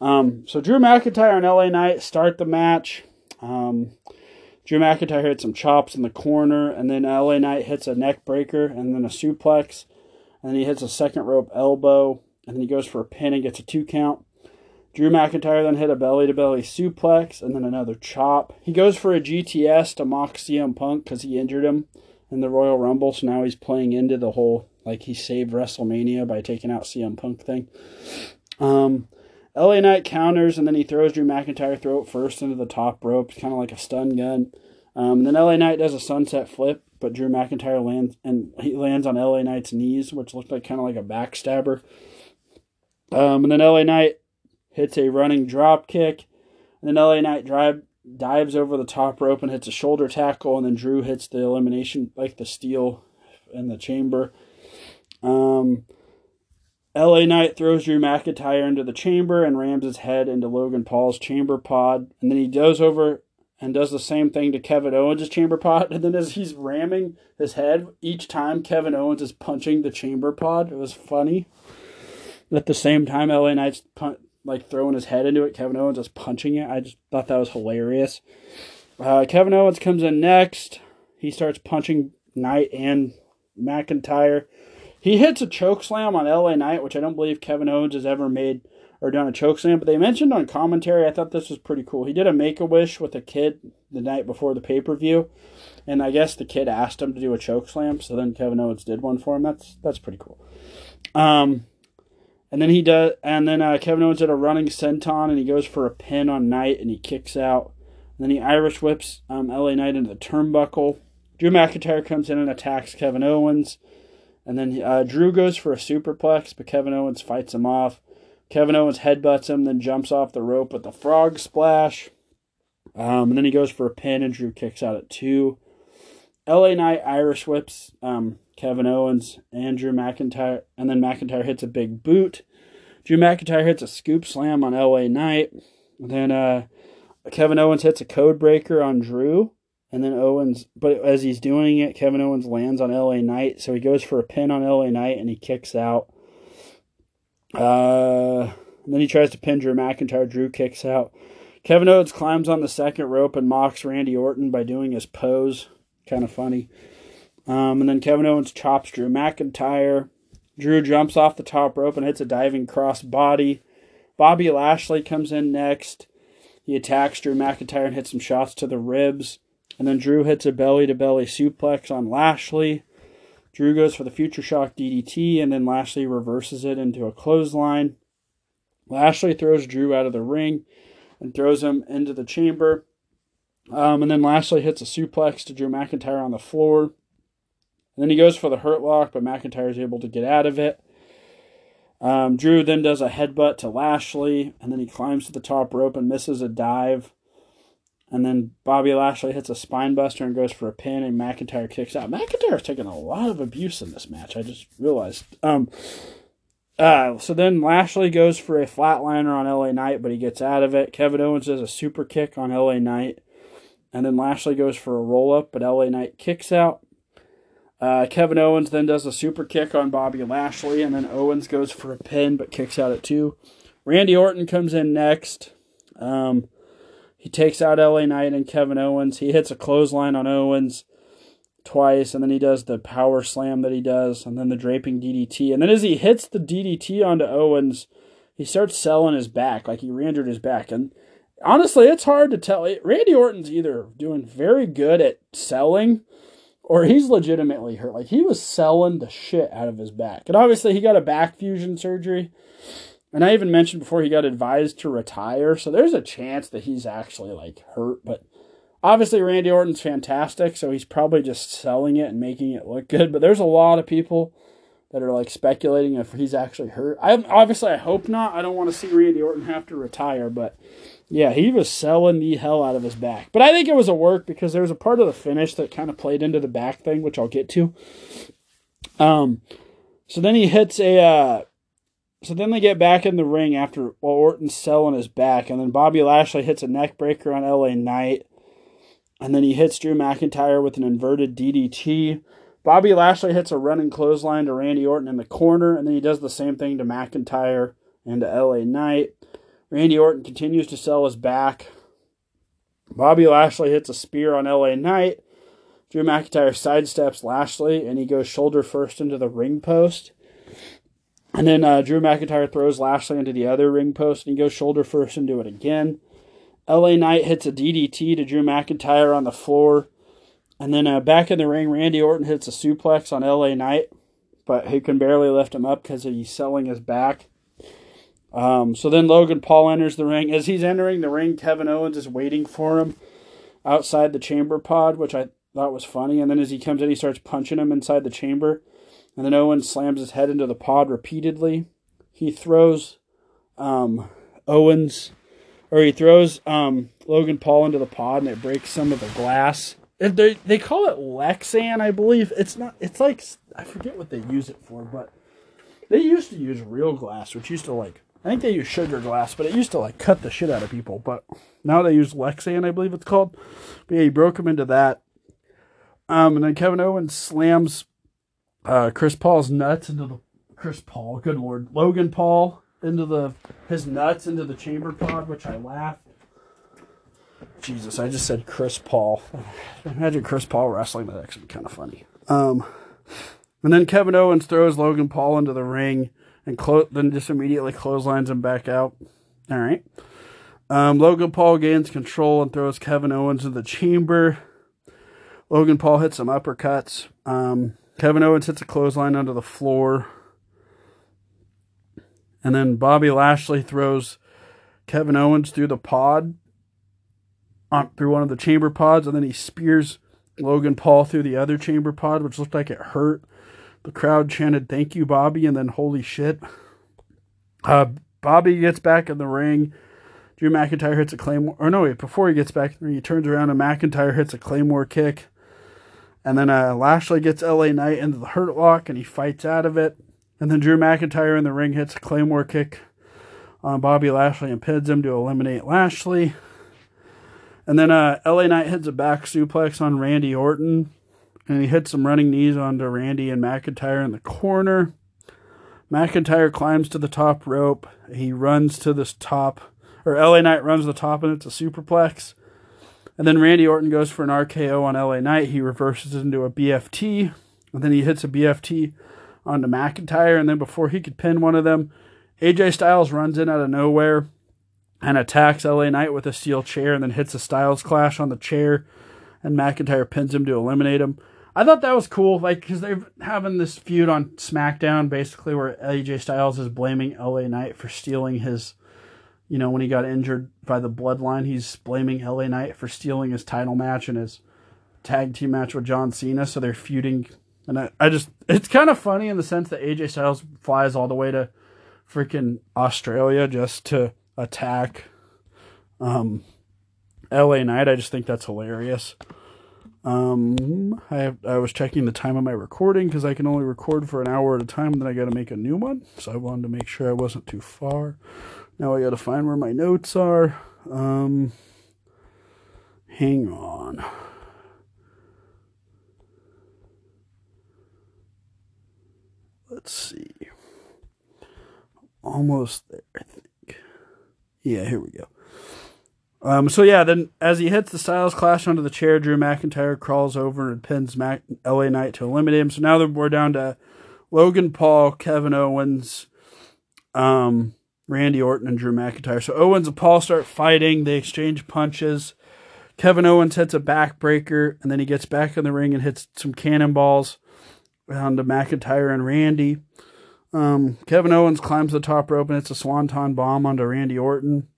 Speaker 1: Um, so Drew McIntyre and LA Knight start the match. Um, Drew McIntyre hits some chops in the corner, and then LA Knight hits a neck breaker and then a suplex. And then he hits a second rope elbow, and then he goes for a pin and gets a two count. Drew McIntyre then hit a belly to belly suplex and then another chop. He goes for a GTS to mock CM Punk because he injured him in the Royal Rumble, so now he's playing into the whole like he saved WrestleMania by taking out CM Punk thing. Um, LA Knight counters and then he throws Drew McIntyre throat first into the top rope, kind of like a stun gun. Um, and then LA Knight does a sunset flip, but Drew McIntyre lands and he lands on LA Knight's knees, which looked like kind of like a backstabber. Um, and then LA Knight hits a running drop kick. And then LA Knight drive, dives over the top rope and hits a shoulder tackle. And then Drew hits the elimination, like the steel in the chamber. Um, LA Knight throws Drew McIntyre into the chamber and rams his head into Logan Paul's chamber pod. And then he goes over and does the same thing to Kevin Owens' chamber pod. And then as he's ramming his head, each time Kevin Owens is punching the chamber pod. It was funny. At the same time, LA Knight's pun- like throwing his head into it. Kevin Owens is punching it. I just thought that was hilarious. Uh, Kevin Owens comes in next. He starts punching Knight and McIntyre. He hits a choke slam on LA Knight, which I don't believe Kevin Owens has ever made or done a choke slam, but they mentioned on commentary, I thought this was pretty cool. He did a make a wish with a kid the night before the pay per view, and I guess the kid asked him to do a choke slam, so then Kevin Owens did one for him. That's that's pretty cool. Um, and then he does, and then uh, Kevin Owens did a running senton, and he goes for a pin on Knight, and he kicks out. And then he Irish whips um, LA Knight into the turnbuckle. Drew McIntyre comes in and attacks Kevin Owens. And then uh, Drew goes for a superplex, but Kevin Owens fights him off. Kevin Owens headbutts him, then jumps off the rope with the frog splash. Um, and then he goes for a pin, and Drew kicks out at two. LA Knight Irish whips um, Kevin Owens, and Drew McIntyre, and then McIntyre hits a big boot. Drew McIntyre hits a scoop slam on LA Knight. Then uh, Kevin Owens hits a code breaker on Drew. And then Owens, but as he's doing it, Kevin Owens lands on LA Knight. So he goes for a pin on LA Knight and he kicks out. Uh, then he tries to pin Drew McIntyre. Drew kicks out. Kevin Owens climbs on the second rope and mocks Randy Orton by doing his pose. Kind of funny. Um, and then Kevin Owens chops Drew McIntyre. Drew jumps off the top rope and hits a diving cross body. Bobby Lashley comes in next. He attacks Drew McIntyre and hits some shots to the ribs. And then Drew hits a belly to belly suplex on Lashley. Drew goes for the Future Shock DDT, and then Lashley reverses it into a clothesline. Lashley throws Drew out of the ring and throws him into the chamber. Um, and then Lashley hits a suplex to Drew McIntyre on the floor. And then he goes for the hurt lock, but McIntyre is able to get out of it. Um, Drew then does a headbutt to Lashley, and then he climbs to the top rope and misses a dive. And then Bobby Lashley hits a spinebuster and goes for a pin, and McIntyre kicks out. McIntyre's taken a lot of abuse in this match. I just realized. Um, uh, so then Lashley goes for a flatliner on LA Knight, but he gets out of it. Kevin Owens does a super kick on LA Knight, and then Lashley goes for a roll up, but LA Knight kicks out. Uh, Kevin Owens then does a super kick on Bobby Lashley, and then Owens goes for a pin, but kicks out at two. Randy Orton comes in next. Um, he takes out LA Knight and Kevin Owens. He hits a clothesline on Owens twice, and then he does the power slam that he does, and then the draping DDT. And then as he hits the DDT onto Owens, he starts selling his back, like he re-injured his back. And honestly, it's hard to tell. Randy Orton's either doing very good at selling, or he's legitimately hurt. Like he was selling the shit out of his back. And obviously, he got a back fusion surgery. And I even mentioned before he got advised to retire, so there's a chance that he's actually like hurt. But obviously, Randy Orton's fantastic, so he's probably just selling it and making it look good. But there's a lot of people that are like speculating if he's actually hurt. I obviously I hope not. I don't want to see Randy Orton have to retire, but yeah, he was selling the hell out of his back. But I think it was a work because there was a part of the finish that kind of played into the back thing, which I'll get to. Um, so then he hits a uh, so then they get back in the ring after well, Orton's selling his back, and then Bobby Lashley hits a neck breaker on LA Knight, and then he hits Drew McIntyre with an inverted DDT. Bobby Lashley hits a running clothesline to Randy Orton in the corner, and then he does the same thing to McIntyre and to LA Knight. Randy Orton continues to sell his back. Bobby Lashley hits a spear on LA Knight. Drew McIntyre sidesteps Lashley, and he goes shoulder first into the ring post. And then uh, Drew McIntyre throws Lashley into the other ring post, and he goes shoulder first into it again. LA Knight hits a DDT to Drew McIntyre on the floor. And then uh, back in the ring, Randy Orton hits a suplex on LA Knight, but he can barely lift him up because he's selling his back. Um, so then Logan Paul enters the ring. As he's entering the ring, Kevin Owens is waiting for him outside the chamber pod, which I thought was funny. And then as he comes in, he starts punching him inside the chamber. And then Owen slams his head into the pod repeatedly. He throws um, Owens, or he throws um, Logan Paul into the pod, and it breaks some of the glass. They they call it Lexan, I believe. It's not. It's like I forget what they use it for, but they used to use real glass, which used to like I think they use sugar glass, but it used to like cut the shit out of people. But now they use Lexan, I believe it's called. But yeah, he broke him into that. Um, and then Kevin Owens slams uh, Chris Paul's nuts into the Chris Paul, good lord, Logan Paul into the his nuts into the chamber pod, which I laughed. Jesus, I just said Chris Paul. Imagine Chris Paul wrestling. That actually kind of funny. Um, and then Kevin Owens throws Logan Paul into the ring and clo- then just immediately clotheslines him back out. All right. Um, Logan Paul gains control and throws Kevin Owens into the chamber. Logan Paul hits some uppercuts. Um, Kevin Owens hits a clothesline under the floor. And then Bobby Lashley throws Kevin Owens through the pod, on, through one of the chamber pods, and then he spears Logan Paul through the other chamber pod, which looked like it hurt. The crowd chanted, Thank you, Bobby, and then holy shit. Uh, Bobby gets back in the ring. Drew McIntyre hits a claymore. Or no, wait, before he gets back, he turns around and McIntyre hits a claymore kick. And then uh, Lashley gets LA Knight into the hurt lock and he fights out of it. And then Drew McIntyre in the ring hits a Claymore kick on Bobby Lashley and pins him to eliminate Lashley. And then uh, LA Knight hits a back suplex on Randy Orton. And he hits some running knees onto Randy and McIntyre in the corner. McIntyre climbs to the top rope. He runs to this top, or LA Knight runs the top, and it's a superplex. And then Randy Orton goes for an RKO on LA Knight. He reverses into a BFT. And then he hits a BFT onto McIntyre. And then before he could pin one of them, AJ Styles runs in out of nowhere and attacks LA Knight with a steel chair and then hits a Styles clash on the chair. And McIntyre pins him to eliminate him. I thought that was cool, like because they're having this feud on SmackDown, basically where AJ Styles is blaming LA Knight for stealing his, you know, when he got injured by the Bloodline, he's blaming LA Knight for stealing his title match and his tag team match with John Cena. So they're feuding, and I, I just it's kind of funny in the sense that AJ Styles flies all the way to freaking Australia just to attack um, LA Knight. I just think that's hilarious. Um, I I was checking the time of my recording because I can only record for an hour at a time, then I got to make a new one. So I wanted to make sure I wasn't too far. Now I got to find where my notes are. Um, hang on. Let's see. Almost there, I think. Yeah, here we go. Um, so yeah, then as he hits the Styles Clash onto the chair, Drew McIntyre crawls over and pins Mac- LA Knight to eliminate him. So now we're down to Logan Paul, Kevin Owens, um, Randy Orton, and Drew McIntyre. So Owens and Paul start fighting. They exchange punches. Kevin Owens hits a backbreaker, and then he gets back in the ring and hits some cannonballs onto McIntyre and Randy. Um, Kevin Owens climbs the top rope and hits a swanton bomb onto Randy Orton.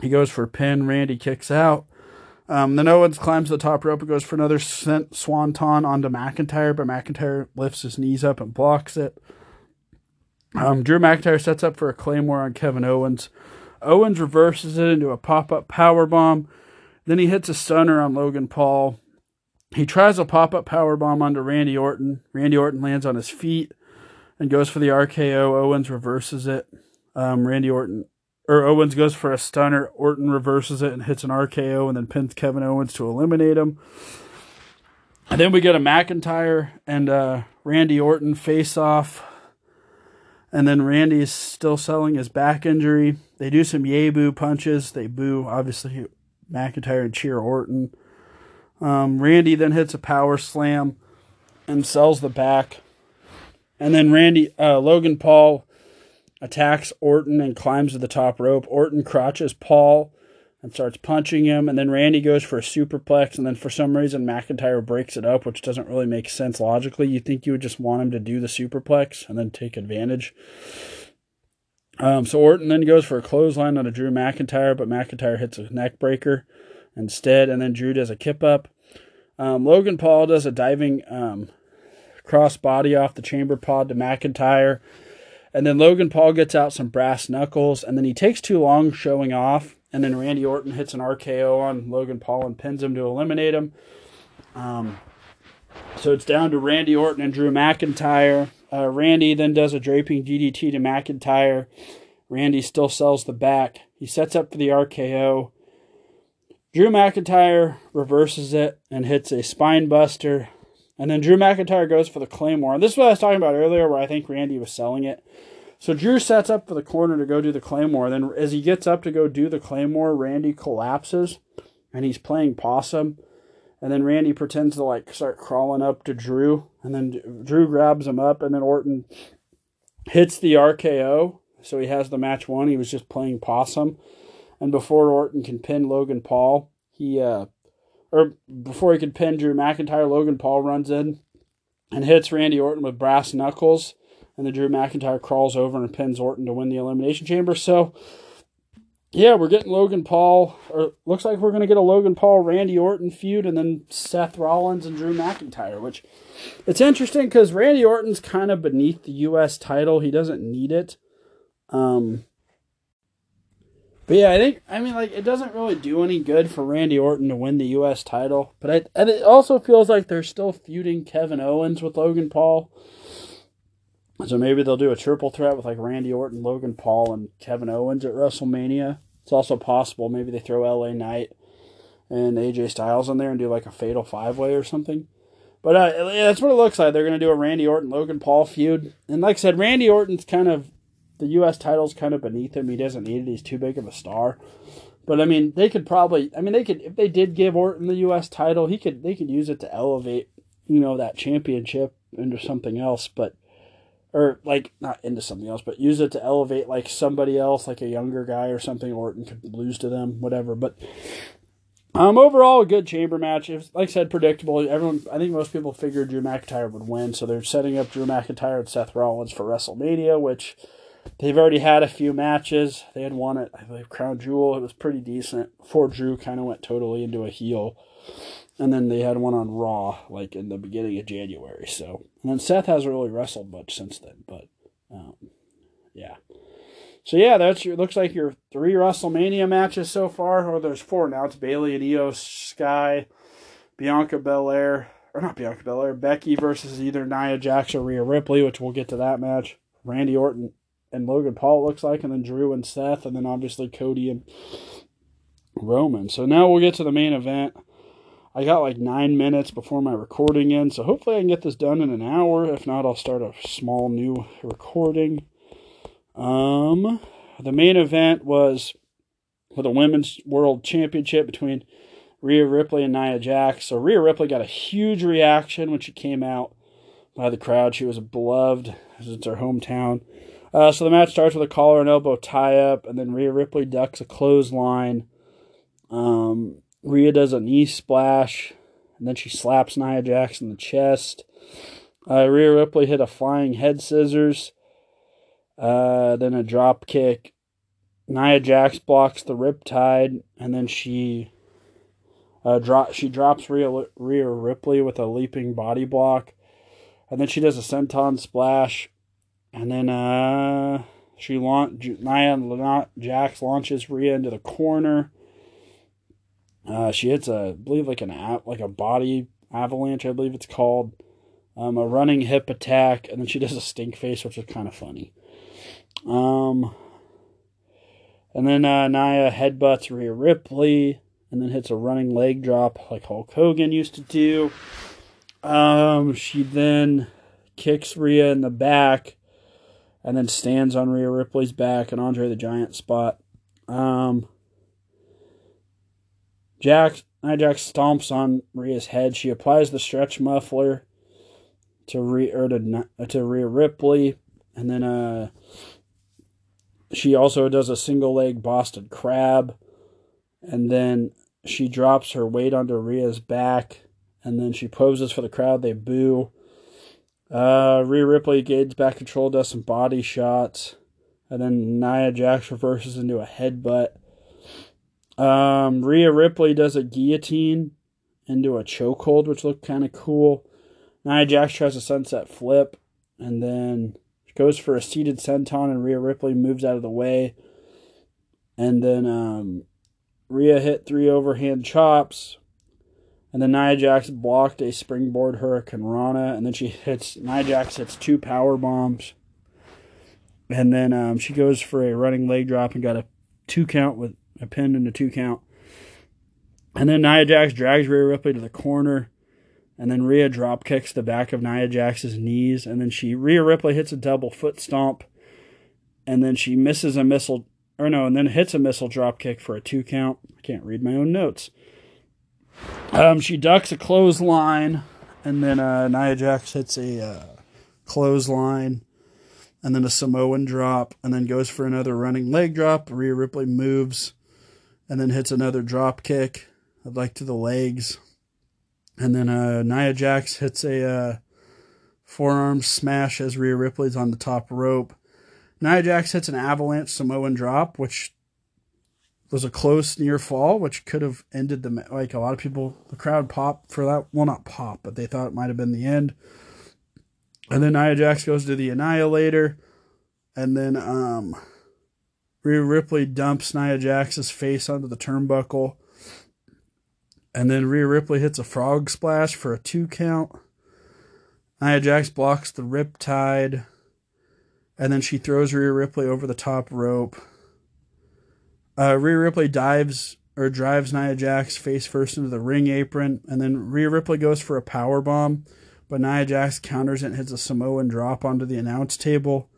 Speaker 1: He goes for a pin. Randy kicks out. Um, then Owens climbs the top rope and goes for another swanton onto McIntyre, but McIntyre lifts his knees up and blocks it. Um, Drew McIntyre sets up for a claymore on Kevin Owens. Owens reverses it into a pop up power bomb. Then he hits a stunner on Logan Paul. He tries a pop up power bomb onto Randy Orton. Randy Orton lands on his feet and goes for the RKO. Owens reverses it. Um, Randy Orton or Owens goes for a stunner. Orton reverses it and hits an RKO and then pins Kevin Owens to eliminate him. And then we get a McIntyre and uh, Randy Orton face off. And then Randy is still selling his back injury. They do some yay boo punches. They boo, obviously, McIntyre and cheer Orton. Um, Randy then hits a power slam and sells the back. And then Randy, uh, Logan Paul attacks Orton and climbs to the top rope. Orton crotches Paul and starts punching him, and then Randy goes for a superplex, and then for some reason McIntyre breaks it up, which doesn't really make sense logically. You think you would just want him to do the superplex and then take advantage. Um, so Orton then goes for a clothesline on a Drew McIntyre, but McIntyre hits a neck breaker instead, and then Drew does a kip up. Um, Logan Paul does a diving um, cross body off the chamber pod to McIntyre. And then Logan Paul gets out some brass knuckles, and then he takes too long showing off. And then Randy Orton hits an RKO on Logan Paul and pins him to eliminate him. Um, so it's down to Randy Orton and Drew McIntyre. Uh, Randy then does a draping DDT to McIntyre. Randy still sells the back. He sets up for the RKO. Drew McIntyre reverses it and hits a spine buster. And then Drew McIntyre goes for the Claymore. And this is what I was talking about earlier, where I think Randy was selling it. So Drew sets up for the corner to go do the Claymore. Then as he gets up to go do the Claymore, Randy collapses and he's playing possum. And then Randy pretends to like start crawling up to Drew. And then Drew grabs him up and then Orton hits the RKO. So he has the match won. He was just playing possum. And before Orton can pin Logan Paul, he uh or before he could pin Drew McIntyre, Logan Paul runs in and hits Randy Orton with brass knuckles. And then Drew McIntyre crawls over and pins Orton to win the Elimination Chamber. So, yeah, we're getting Logan Paul, or looks like we're going to get a Logan Paul Randy Orton feud, and then Seth Rollins and Drew McIntyre, which it's interesting because Randy Orton's kind of beneath the U.S. title. He doesn't need it. Um, but yeah, I think I mean like it doesn't really do any good for Randy Orton to win the U.S. title. But I, it also feels like they're still feuding Kevin Owens with Logan Paul. So maybe they'll do a triple threat with like Randy Orton, Logan Paul, and Kevin Owens at WrestleMania. It's also possible maybe they throw LA Knight and AJ Styles in there and do like a fatal five way or something. But uh, that's what it looks like. They're going to do a Randy Orton Logan Paul feud. And like I said, Randy Orton's kind of the U.S. title's kind of beneath him. He doesn't need it. He's too big of a star. But I mean, they could probably. I mean, they could if they did give Orton the U.S. title, he could. They could use it to elevate, you know, that championship into something else. But or like not into something else, but use it to elevate like somebody else, like a younger guy or something. Orton could lose to them, whatever. But um, overall, a good chamber match. Was, like I said, predictable. Everyone, I think most people figured Drew McIntyre would win, so they're setting up Drew McIntyre and Seth Rollins for WrestleMania, which They've already had a few matches. They had won it, I believe, Crown Jewel. It was pretty decent. Before Drew kind of went totally into a heel. And then they had one on Raw, like in the beginning of January. So, and then Seth hasn't really wrestled much since then. But, um, yeah. So yeah, that's your looks like your three WrestleMania matches so far. Or there's four now. It's Bayley and Iyo Sky, Bianca Belair, or not Bianca Belair, Becky versus either Nia Jax or Rhea Ripley, which we'll get to that match. Randy Orton and Logan Paul looks like, and then Drew and Seth, and then obviously Cody and Roman. So now we'll get to the main event. I got like nine minutes before my recording in, so hopefully I can get this done in an hour. If not, I'll start a small new recording. Um, the main event was for the Women's World Championship between Rhea Ripley and Nia Jax. So Rhea Ripley got a huge reaction when she came out by the crowd. She was beloved. It's her hometown. Uh, so the match starts with a collar and elbow tie up, and then Rhea Ripley ducks a clothesline. Um, Rhea does a knee splash, and then she slaps Nia Jax in the chest. Uh, Rhea Ripley hit a flying head scissors, uh, then a drop kick. Nia Jax blocks the riptide, and then she uh, drop she drops Rhea, Rhea Ripley with a leaping body block, and then she does a senton splash and then uh, she launch Nia Jax launches Rhea into the corner. Uh, she hits a, I believe like an like a body avalanche, I believe it's called. Um, a running hip attack, and then she does a stink face, which is kind of funny. Um, and then uh, Nia headbutts Rhea Ripley, and then hits a running leg drop like Hulk Hogan used to do. Um, she then kicks Rhea in the back, and then stands on Rhea Ripley's back and Andre the Giant spot. Um, Jack Jax stomps on Rhea's head. She applies the stretch muffler to Rhea or to, to Rhea Ripley, and then uh, she also does a single leg Boston Crab, and then she drops her weight onto Rhea's back, and then she poses for the crowd. They boo. Uh, Rhea Ripley gains back control, does some body shots, and then Nia Jax reverses into a headbutt. Um, Rhea Ripley does a guillotine into a chokehold, which looked kind of cool. Nia Jax tries a sunset flip, and then goes for a seated senton, and Rhea Ripley moves out of the way. And then um, Rhea hit three overhand chops. And then Nia Jax blocked a springboard hurricanrana, and then she hits Nia Jax hits two power bombs, and then um, she goes for a running leg drop and got a two count with a pin and a two count. And then Nia Jax drags Rhea Ripley to the corner, and then Rhea drop kicks the back of Nia Jax's knees, and then she Rhea Ripley hits a double foot stomp, and then she misses a missile or no, and then hits a missile drop kick for a two count. I can't read my own notes. Um, she ducks a clothesline, and then uh, Nia Jax hits a uh, clothesline, and then a Samoan drop, and then goes for another running leg drop. Rhea Ripley moves, and then hits another drop kick, like to the legs, and then uh, Nia Jax hits a uh, forearm smash as Rhea Ripley's on the top rope. Nia Jax hits an avalanche Samoan drop, which was a close near fall, which could have ended the like a lot of people. The crowd popped for that. Well, not pop, but they thought it might have been the end. And then Nia Jax goes to the Annihilator, and then um, Rhea Ripley dumps Nia Jax's face onto the turnbuckle, and then Rhea Ripley hits a frog splash for a two count. Nia Jax blocks the Riptide, and then she throws Rhea Ripley over the top rope. Uh, Rhea Ripley dives or drives Nia Jax face first into the ring apron, and then Rhea Ripley goes for a power bomb, but Nia Jax counters it and hits a Samoan drop onto the announce table.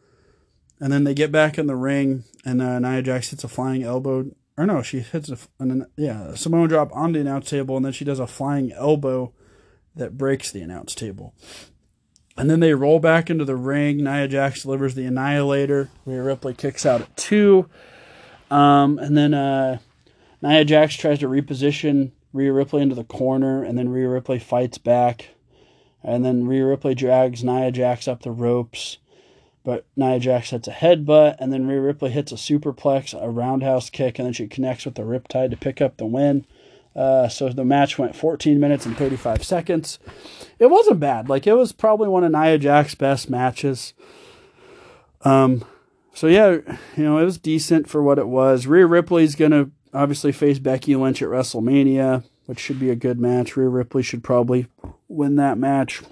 Speaker 1: And then they get back in the ring, and uh, Nia Jax hits a flying elbow. Or no, she hits a an, yeah a Samoan drop on the announce table, and then she does a flying elbow that breaks the announce table. And then they roll back into the ring. Nia Jax delivers the Annihilator. Rhea Ripley kicks out at two. Um, and then uh, Nia Jax tries to reposition Rhea Ripley into the corner, and then Rhea Ripley fights back. And then Rhea Ripley drags Nia Jax up the ropes. But Nia Jax hits a headbutt, and then Rhea Ripley hits a superplex, a roundhouse kick, and then she connects with the Riptide to pick up the win. Uh, so the match went 14 minutes and 35 seconds. It wasn't bad. Like it was probably one of Nia Jax's best matches. Um, so yeah, you know it was decent for what it was. Rhea Ripley's gonna obviously face Becky Lynch at WrestleMania, which should be a good match. Rhea Ripley should probably win that match.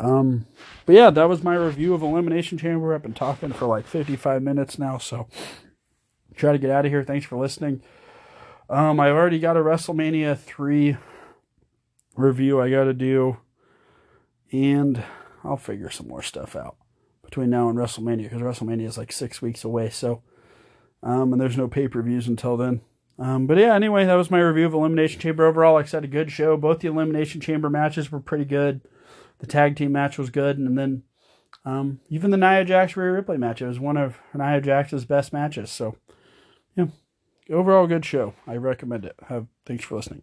Speaker 1: Um, but yeah, that was my review of Elimination Chamber. I've been talking for like 55 minutes now, so try to get out of here. Thanks for listening. Um, I've already got a WrestleMania 3 review I got to do, and I'll figure some more stuff out between now and WrestleMania because WrestleMania is like six weeks away. So, um, and there's no pay per views until then. Um, but yeah, anyway, that was my review of Elimination Chamber. Overall, like I said, a good show. Both the Elimination Chamber matches were pretty good. The tag team match was good, and then um, even the Nia Jax Rhea Ripley match it was one of Nia Jax's best matches. So, yeah, overall good show. I recommend it. Have, thanks for listening.